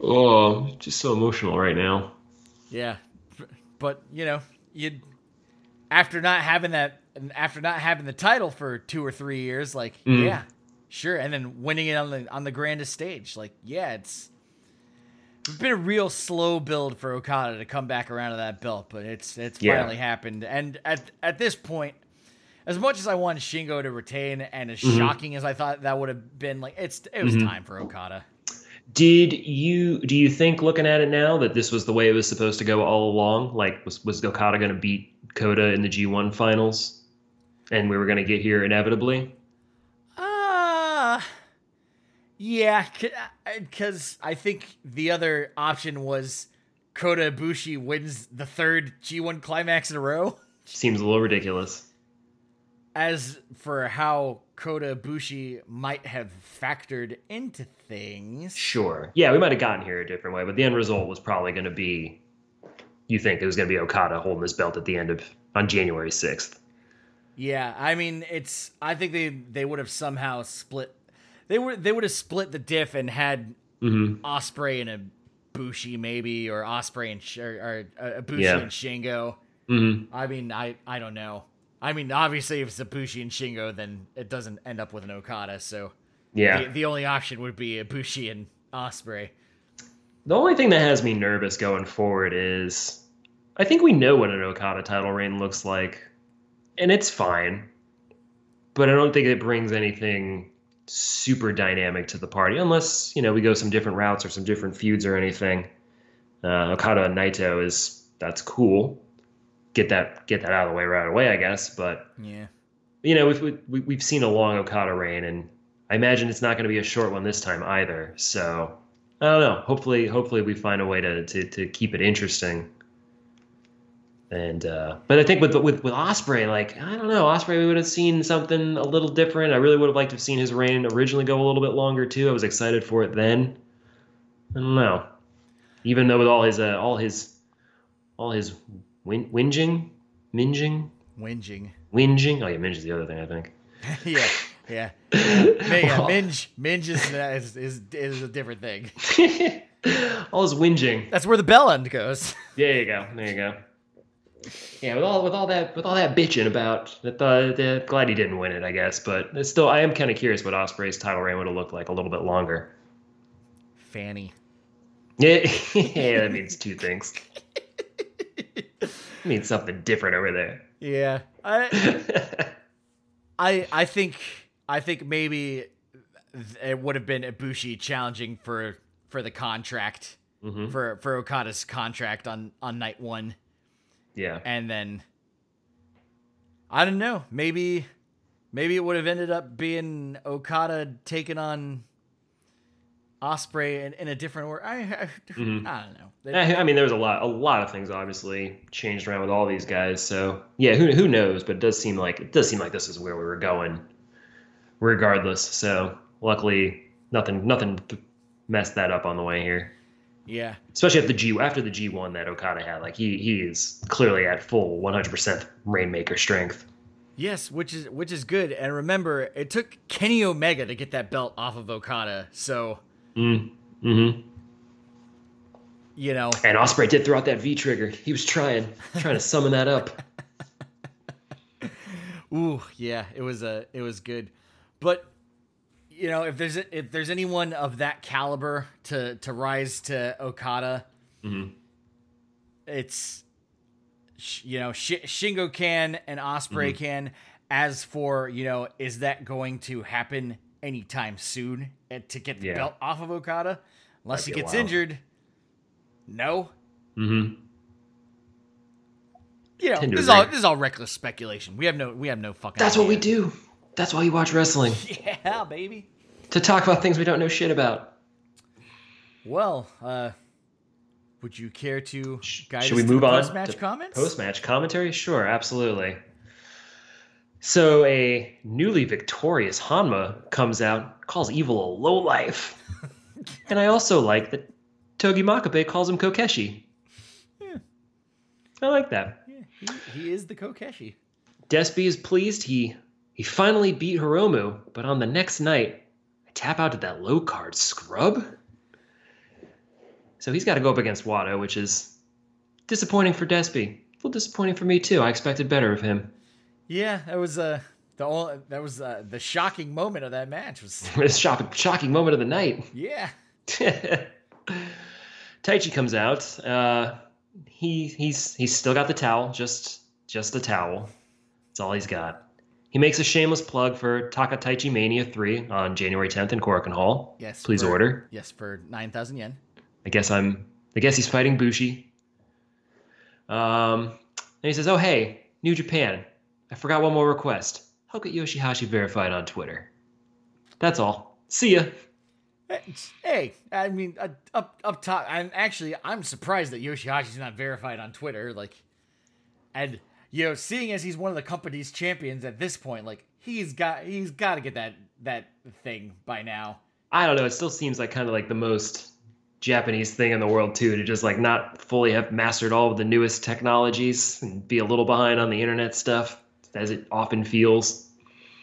oh, just so emotional right now. Yeah, but you know you after not having that after not having the title for two or three years, like Mm. yeah, Sure, and then winning it on the on the grandest stage. Like, yeah, it's it's been a real slow build for Okada to come back around to that belt, but it's it's Yeah. finally happened. And at at this point, as much as I wanted Shingo to retain, and as Mm-hmm. shocking as I thought that would have been, like it's it was time for Okada. Did you do you think looking at it now that this was the way it was supposed to go all along? Like was was Okada going to beat Kota in the G1 finals, and we were going to get here inevitably? Uh yeah, because I think the other option was Kota Ibushi wins the third G1 climax in a row. Seems a little ridiculous. As for how Kota Ibushi might have factored into things, Sure. Yeah, we might have gotten here a different way, but the end result was probably going to be. You think it was going to be Okada holding this belt at the end of on January sixth? yeah, I mean it's. I think they they would have somehow split. They would they would have split the diff and had Mm-hmm. Ospreay and a Bushi maybe, or Ospreay and or, or uh, Ibushi Yeah. and Shingo. Mm-hmm. I mean, I I don't know. I mean, obviously, if it's Ibushi and Shingo, then it doesn't end up with an Okada. So Yeah. the, the only option would be Ibushi and Ospreay. The only thing that has me nervous going forward is I think we know what an Okada title reign looks like, and it's fine, but I don't think it brings anything super dynamic to the party unless you know we go some different routes or some different feuds or anything. Uh, Okada and Naito is that's cool. Get that get that out of the way right away, I guess. But Yeah. you know we've we, we've seen a long Okada reign, and I imagine it's not going to be a short one this time either. So I don't know. Hopefully, hopefully we find a way to to, to keep it interesting. And uh, but I think with with with Ospreay, like I don't know, Ospreay we would have seen something a little different. I really would have liked to have seen his reign originally go a little bit longer too. I was excited for it then. I don't know. Even though with all his uh, all his all his whin- whinging, minging, Whinging. whinging. Oh yeah, minge is the other thing I think. [LAUGHS] yeah. Yeah. [LAUGHS] yeah. Well- Minge. Minge is, is, is, is a different thing. [LAUGHS] all his whinging. That's where the bell end goes. There you go. There you go. Yeah, with all with all that with all that bitching about that, uh, the, glad he didn't win it, I guess. But it's still, I am kind of curious what Ospreay's title reign would have looked like a little bit longer. Fanny. Yeah, yeah, that means two things. It [LAUGHS] means something different over there. Yeah. I, [LAUGHS] I I think I think maybe it would have been Ibushi challenging for for the contract Mhm. for for Okada's contract on on night one, Yeah, and then I don't know. Maybe maybe it would have ended up being Okada taking on Ospreay in, in a different order. I I, Mhm. I don't know. I, I mean, there was a lot, a lot of things obviously changed around with all these guys. So yeah, who who knows? But it does seem like it does seem like this is where we were going, regardless. So luckily, nothing nothing messed that up on the way here. yeah. Especially at the G after the G one that Okada had, like he he is clearly at full 100% Rainmaker strength. Yes, which is which is good. And remember, it took Kenny Omega to get that belt off of Okada. So Mm. Mm-hmm. you know, And Ospreay did throw out that V trigger. He was trying trying to summon that up. [LAUGHS] ooh, yeah, it was a it was good. But you know, if there's if there's anyone of that caliber to to rise to Okada, mm-hmm. it's you know Sh- Shingo can and Ospreay can. As for you know, is that going to happen anytime soon eh, to get the Yeah. belt off of Okada? Unless Might he gets injured. No, Mm-hmm. you know Tend to this is all this is all reckless speculation. We have no we have no fucking. That's what we do. That's why you watch wrestling. [LAUGHS] Yeah, baby. To talk about things we don't know shit about. Well, uh, would you care to guide Should us we move the on? post-match comments? Post-match commentary? Sure, absolutely. So a newly victorious Honma comes out, calls Evil a lowlife. [LAUGHS] and I also like that Togi Makabe calls him Kokeshi. Yeah. I like that. Yeah, he, he is the Kokeshi. Despy is pleased he he finally beat Hiromu, but on the next night, I tap out to that low card scrub. So he's got to go up against Wato, which is disappointing for Despy. A little disappointing for me too. I expected better of him. Yeah, that was uh The only, that was uh, the shocking moment of that match was [LAUGHS] It's shocking, shocking moment of the night. yeah. [LAUGHS] Taichi comes out. Uh, he he's he's still got the towel, just just the towel. That's all he's got. He makes a shameless plug for Taka Taichi Mania 3 on January 10th in Korakuen Hall. Yes. Please for- order. Yes, for nine thousand yen. I guess I'm. I guess he's fighting Bushi. Um, and he says, "Oh hey, New Japan, I forgot one more request. I'll get Yoshihashi verified on Twitter. That's all. See ya." Hey, I mean, uh, up up top. I'm actually I'm surprised that Yoshihashi's not verified on Twitter. Like, and you know, seeing as he's one of the company's champions at this point, like he's got he's got to get that that thing by now. I don't know. It still seems like kind of like the most Japanese thing in the world too to just like not fully have mastered all of the newest technologies and be a little behind on the internet stuff, as it often feels.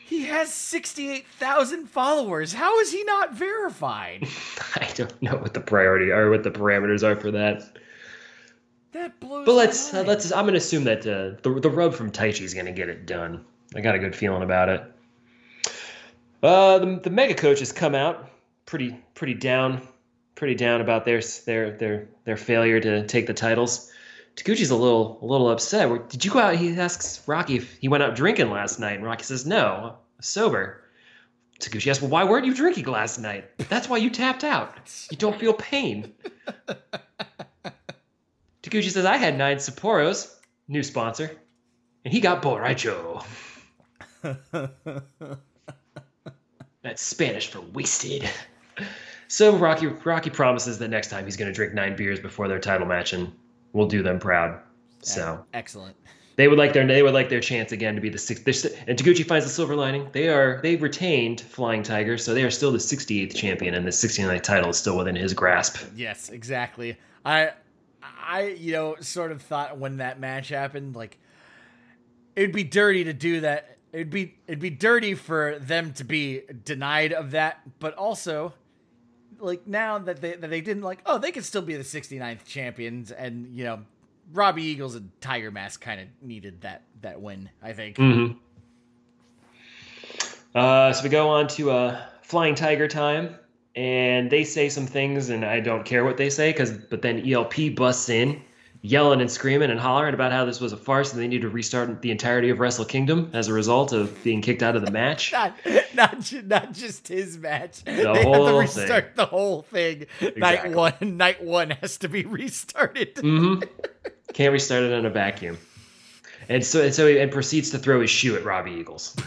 He has sixty eight thousand followers. How is he not verified? [LAUGHS] I don't know what the priority or what the parameters are for that. That blows. But let's uh, let's. I'm gonna assume that uh, the the rub from Taichi is gonna get it done. I got a good feeling about it. Uh, the the mega coach has come out pretty pretty down, pretty down about their their their their failure to take the titles. Taguchi's a little a little upset. Did you go out? He asks Rocky if he went out drinking last night, and Rocky says no, sober. Taguchi asks, "Well, why weren't you drinking last night? That's why you tapped out. You don't feel pain." [LAUGHS] Taguchi says, I had nine Sapporos, new sponsor, and he got borracho. [LAUGHS] That's Spanish for wasted. So Rocky Rocky promises that next time he's going to drink nine beers before their title match, and we'll do them proud. So excellent. they would like their they would like their chance again to be the sixth. And Taguchi finds the silver lining. They are they retained Flying Tiger, so they are still the 68th champion, and the 69th title is still within his grasp. Yes, exactly. I, I, you know, sort of thought when that match happened, like, it'd be dirty to do that. It'd be, it'd be dirty for them to be denied of that, but also, like, now that they that they didn't like, oh, they could still be the 69th champions, and you know, Robbie Eagles and Tiger Mask kind of needed that that win. I think. Mm-hmm. Uh, so we go on to uh, Flying Tiger time, and they say some things, and I don't care what they say, because but then ELP busts in, yelling and screaming and hollering about how this was a farce and they need to restart the entirety of Wrestle Kingdom as a result of being kicked out of the match. [LAUGHS] Not, not, ju- not just his match. they have whole to thing. restart the whole thing. Night one, night one has to be [LAUGHS] restarted. hmm Can't restart it in a vacuum. And so, and so, he and proceeds to throw his shoe at Robbie Eagles. [LAUGHS]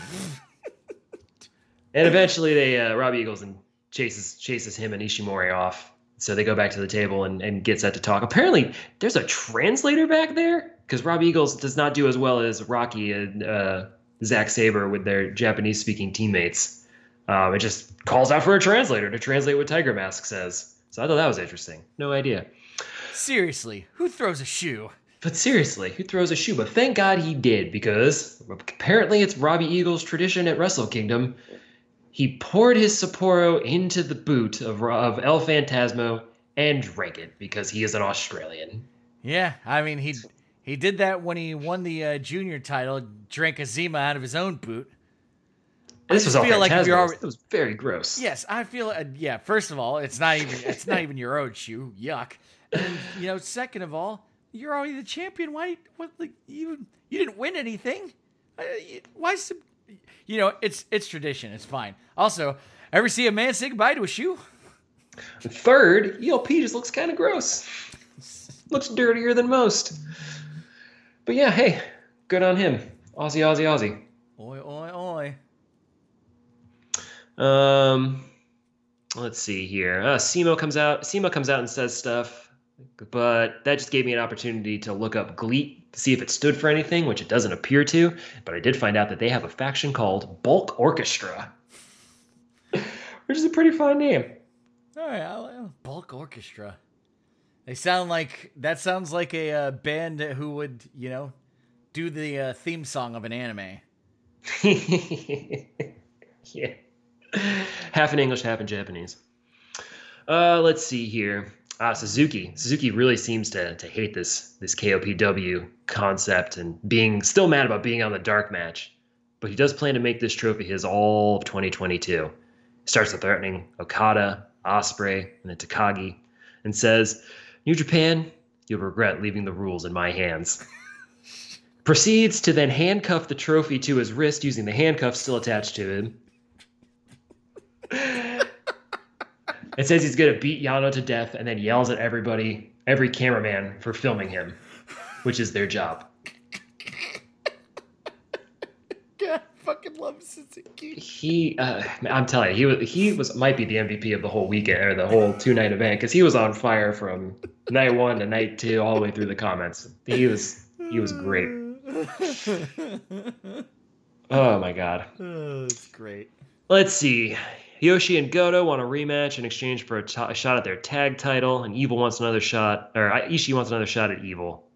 and eventually, they uh, Robbie Eagles and chases chases him and Ishimori off. So they go back to the table and, and get set to talk. Apparently, there's a translator back there because Rob Eagles does not do as well as Rocky and uh, Zack Sabre with their Japanese speaking teammates. Um, it just calls out for a translator to translate what Tiger Mask says. So I thought that was interesting. No idea. Seriously, who throws a shoe? But seriously, who throws a shoe? But thank God he did, because apparently it's Robbie Eagle's tradition at Wrestle Kingdom. He poured his Sapporo into the boot of, of El Phantasmo and drank it because he is an Australian. Yeah, I mean he he did that when he won the uh, junior title. Drank a Zima out of his own boot. This was El feel like you're already- It was very gross. Yes, I feel. Uh, yeah, first of all, it's not even it's not even your own shoe. Yuck. And you know, second of all, you're already the champion. Why? What? Like you you didn't win anything. Uh, Why? You know, it's it's tradition. It's fine. Also, ever see a man say goodbye to a shoe? Third, ELP just looks kind of gross. looks dirtier than most. But yeah, hey, good on him. Aussie, Aussie, Aussie. Oi, oi, oi. Um, let's see here. Uh, Simo comes out. Simo comes out and says stuff, but that just gave me an opportunity to look up GLEAT to see if it stood for anything, which it doesn't appear to. But I did find out that they have a faction called Bulk Orchestra, which is a pretty fun name. All right, I'll, I'll- bulk orchestra. They sound like that sounds like a uh, band who would you know do the uh, theme song of an anime. [LAUGHS] yeah. Half in English, half in Japanese. Uh, let's see here. Ah, Suzuki. Suzuki really seems to, to hate this this KOPW concept and being still mad about being on the dark match. but he does plan to make this trophy his all of 2022. Starts with threatening Okada, Ospreay, and then Takagi, and says, New Japan, you'll regret leaving the rules in my hands. [LAUGHS] Proceeds to then handcuff the trophy to his wrist using the handcuffs still attached to him. It says he's gonna beat Yano to death and then yells at everybody, every cameraman for filming him, which is their job. God, I fucking love Suzuki. He, uh, I'm telling you, he was he was might be the MVP of the whole weekend or the whole two night event because he was on fire from night one to night two all the way through the comments. He was he was great. [LAUGHS] Oh my god. Oh, it's great. Let's see. Yoshi and Goto want a rematch in exchange for a t- a shot at their tag title, and Evil wants another shot, or uh, Ishii wants another shot at Evil,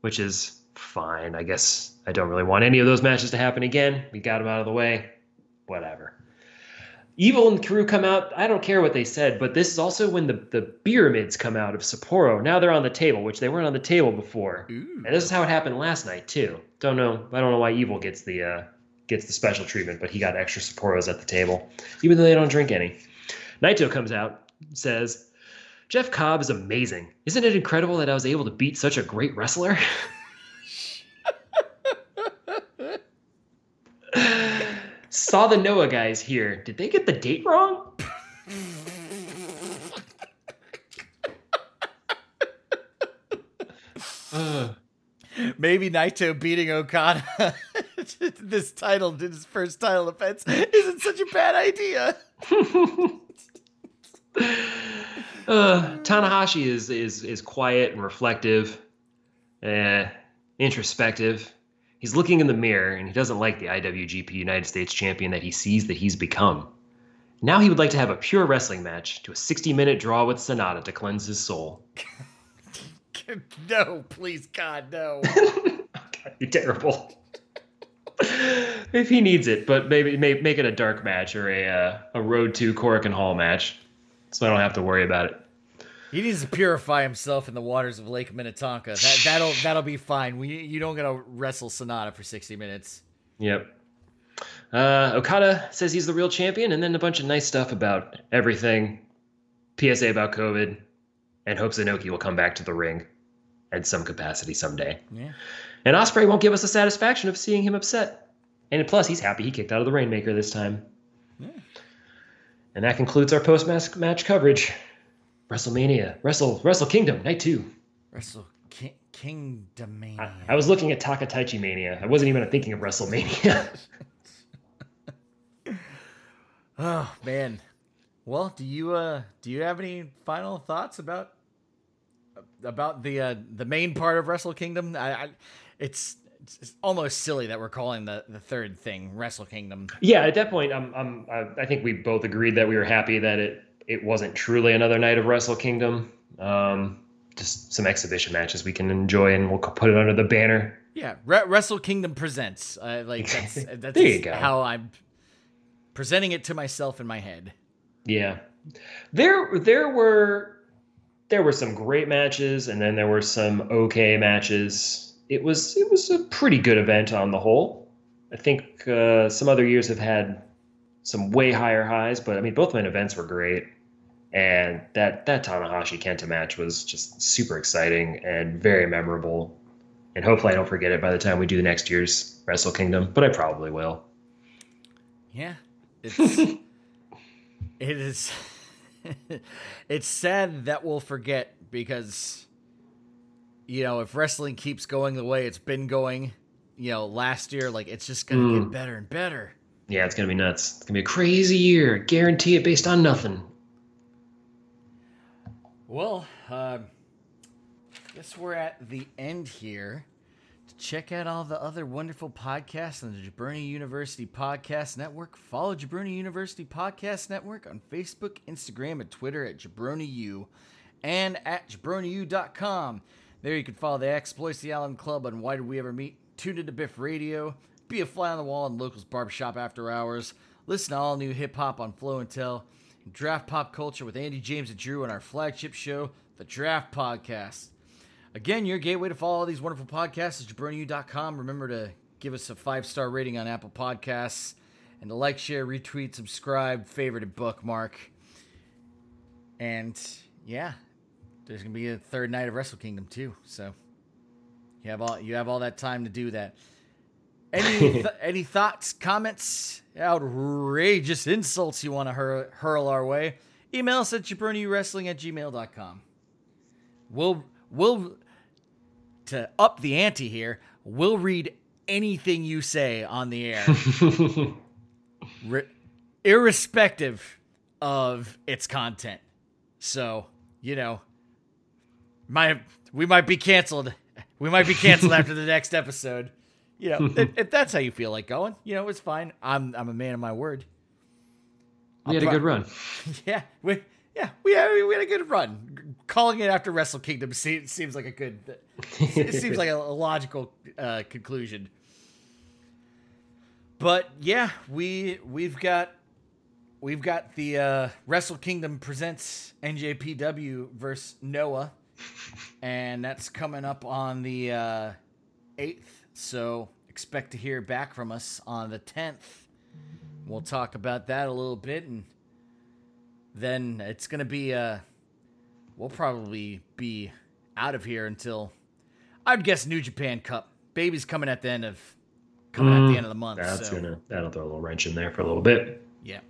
which is fine. I guess I don't really want any of those matches to happen again. We got them out of the way. Whatever. Evil and crew come out. I don't care what they said, but this is also when the, the pyramids come out of Sapporo. Now they're on the table, which they weren't on the table before. Ooh. And this is how it happened last night too. Don't know. I don't know why Evil gets the uh, gets the special treatment, but he got extra Sapporos at the table, even though they don't drink any. Naito comes out, says, "Jeff Cobb is amazing. Isn't it incredible that I was able to beat such a great wrestler?" [LAUGHS] Saw the Noah guys here. Did they get the date wrong? [LAUGHS] Maybe Naito beating Okada [LAUGHS] [LAUGHS] this title, his first title defense, isn't such a bad idea. [LAUGHS] Uh, Tanahashi is is is quiet and reflective, uh, introspective. He's looking in the mirror and he doesn't like the IWGP United States champion that he sees that he's become. Now he would like to have a pure wrestling match to a 60 minute draw with Sanada to cleanse his soul. [LAUGHS] no, please, God, no. You're terrible. [LAUGHS] if he needs it, but maybe may, make it a dark match or a uh, a road to Korakuen Hall match, so I don't have to worry about it. He needs to purify himself in the waters of Lake Minnetonka. That that'll that'll be fine. We you don't gotta wrestle Sanada for sixty minutes. Yep. Uh, Okada says he's the real champion, and then a bunch of nice stuff about everything. PSA about COVID, and hopes Inoki will come back to the ring at some capacity someday. Yeah. And Ospreay won't give us the satisfaction of seeing him upset. And plus, he's happy he kicked out of the Rainmaker this time. Yeah. And that concludes our post match coverage. WrestleMania, Wrestle Wrestle Kingdom, Night Two. Wrestle King, Kingdom I, I was looking at Takataichi Mania. I wasn't even thinking of WrestleMania. [LAUGHS] Oh man. Well, do you uh do you have any final thoughts about about the uh the main part of Wrestle Kingdom? I, I it's it's almost silly that we're calling the the third thing Wrestle Kingdom. yeah, at that point, I'm, I'm, I, I think we both agreed that we were happy that it it wasn't truly another night of Wrestle Kingdom. Um, just some exhibition matches we can enjoy, and we'll put it under the banner. Yeah, Re- Wrestle Kingdom presents. Uh, like [LAUGHS] that's that's There you go. how I'm presenting it to myself in my head. Yeah, there there were there were some great matches, and then there were some okay matches. It was it was a pretty good event on the whole. I think uh, some other years have had some way higher highs, but I mean both main events were great, and that that Tanahashi Kenta match was just super exciting and very memorable. And hopefully I don't forget it by the time we do the next year's Wrestle Kingdom, but I probably will. Yeah, [LAUGHS] it's it is. [LAUGHS] it's sad that we'll forget because you know if wrestling keeps going the way it's been going, you know, last year like it's just gonna Mm. get better and better. Yeah, it's gonna be nuts. It's gonna be a crazy year. Guarantee it based on nothing. Well, uh, guess we're at the end here. Check out all the other wonderful podcasts on the Jabroni University Podcast Network, follow Jabroni University Podcast Network on Facebook, Instagram, and Twitter at JabroniU and at jabroniu.com. There you can follow the Exploits the Island Club on Why Did We Ever Meet, tune into Biff Radio, be a fly on the wall in Locals Barbershop After Hours, listen to all new hip hop on Flow and Tell, and draft pop culture with Andy James and Drew on our flagship show, The Draft Podcast. Again, your gateway to follow all these wonderful podcasts is jabroniu.com. Remember to give us a five star rating on Apple Podcasts, and to like, share, retweet, subscribe, favorite, and bookmark. And yeah, there's gonna be a third night of Wrestle Kingdom too. So you have all you have all that time to do that. Any [LAUGHS] th- any thoughts, comments, outrageous insults you want to hur- hurl our way? Email us at jabroniwrestling at gmail.com. We'll we'll to up the ante here. We'll read anything you say on the air, [LAUGHS] Re- irrespective of its content. So you know, might we might be canceled. We might be canceled after the next episode. You know, if, if that's how you feel like going, you know, it's fine. I'm I'm a man of my word. We had a good run. [LAUGHS] Yeah, we yeah we had, we had a good run. Calling it after Wrestle Kingdom seems, like a good. It seems like a, logical uh, conclusion. But yeah, we we've got we've got the uh, Wrestle Kingdom presents NJPW versus Noah, and that's coming up on the uh, eighth. So expect to hear back from us on the tenth. We'll talk about that a little bit, and then it's gonna be. Uh, we'll probably be out of here until I'd guess New Japan Cup. Baby's coming at the end of coming at the end of the month. That's so gonna that'll throw a little wrench in there for a little bit. yeah.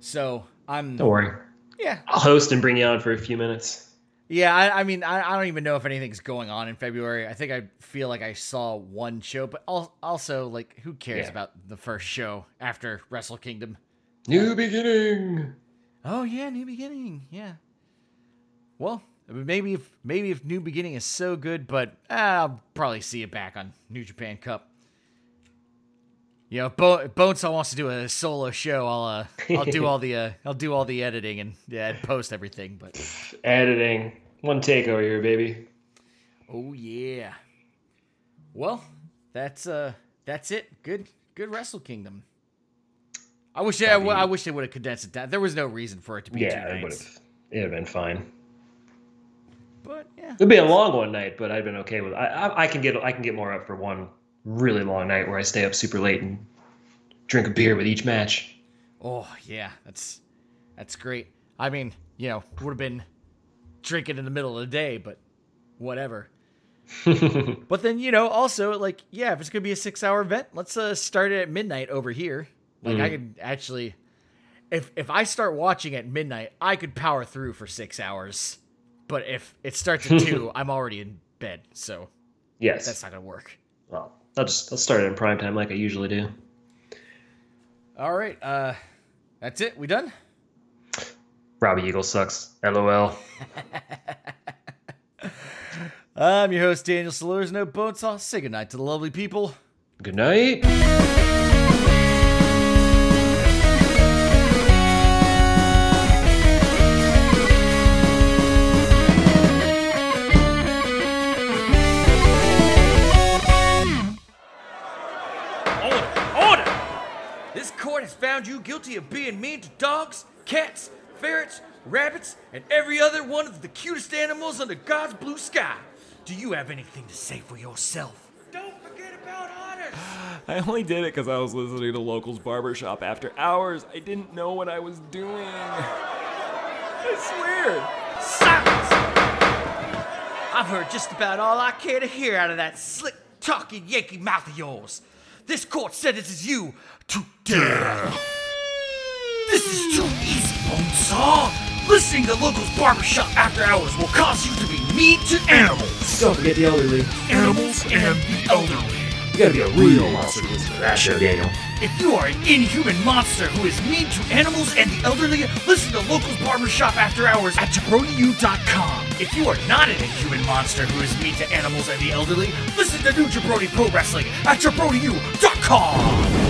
So I'm Don't worry. yeah I'll host and bring you on for a few minutes. yeah. I, I mean I, I don't even know if anything's going on in February. I think I feel like I saw one show, but al- also like who cares Yeah. about the first show after Wrestle Kingdom? New beginning. Oh yeah, New Beginning. Yeah. Well, maybe if maybe if New Beginning is so good, but ah, I'll probably see it back on New Japan Cup. You know, Bo- Bonesaw wants to do a solo show. I'll uh, I'll do all the uh, [LAUGHS] I'll do all the editing and yeah, and post everything. But [LAUGHS] Editing. One take over here, baby. oh yeah. Well, that's uh that's it. Good good Wrestle Kingdom. I wish I, Probably- I wish they would have condensed it down. There was no reason for it to be Yeah, two it would nights. have. Been fine. But yeah. It'd be a long one night, but I'd been okay with. I, I I can get I can get more up for one really long night where I stay up super late and drink a beer with each match. Oh yeah, that's that's great. I mean, you know, would have been drinking in the middle of the day, but whatever. [LAUGHS] but then you know, also like, yeah, if it's gonna be a six-hour event, let's uh, start it at midnight over here. Like, I could actually, if if I start watching at midnight, I could power through for six hours. But if it starts at two, [LAUGHS] I'm already in bed, so Yes. that's not gonna work. well, I'll just I'll start it in prime time like I usually do. All right, uh, that's it. We done? Robbie Eagle sucks. LOL. [LAUGHS] I'm your host, Daniel Salers. No Bonesaw. Say goodnight to the lovely people. Good night. Found you guilty of being mean to dogs, cats, ferrets, rabbits, and every other one of the cutest animals under God's blue sky. Do you have anything to say for yourself? Don't forget about honors! [SIGHS] I only did it because I was listening to Locals Barbershop after hours. I didn't know what I was doing. [LAUGHS] I swear. Silence! I've heard just about all I care to hear out of that slick talking Yankee mouth of yours. This court sentences you to death. This is too easy, Bonesaw. Listening to locals barbershop after hours will cause you to be mean to animals. Don't forget the elderly. Animals and the elderly. You gotta be a real monster to listen to that show, Daniel. If you are an inhuman monster who is mean to animals and the elderly, listen to Locals Barbershop After Hours at jabroniu.com. If you are not an inhuman monster who is mean to animals and the elderly, listen to New Jabroni Pro Wrestling at jabroniu.com.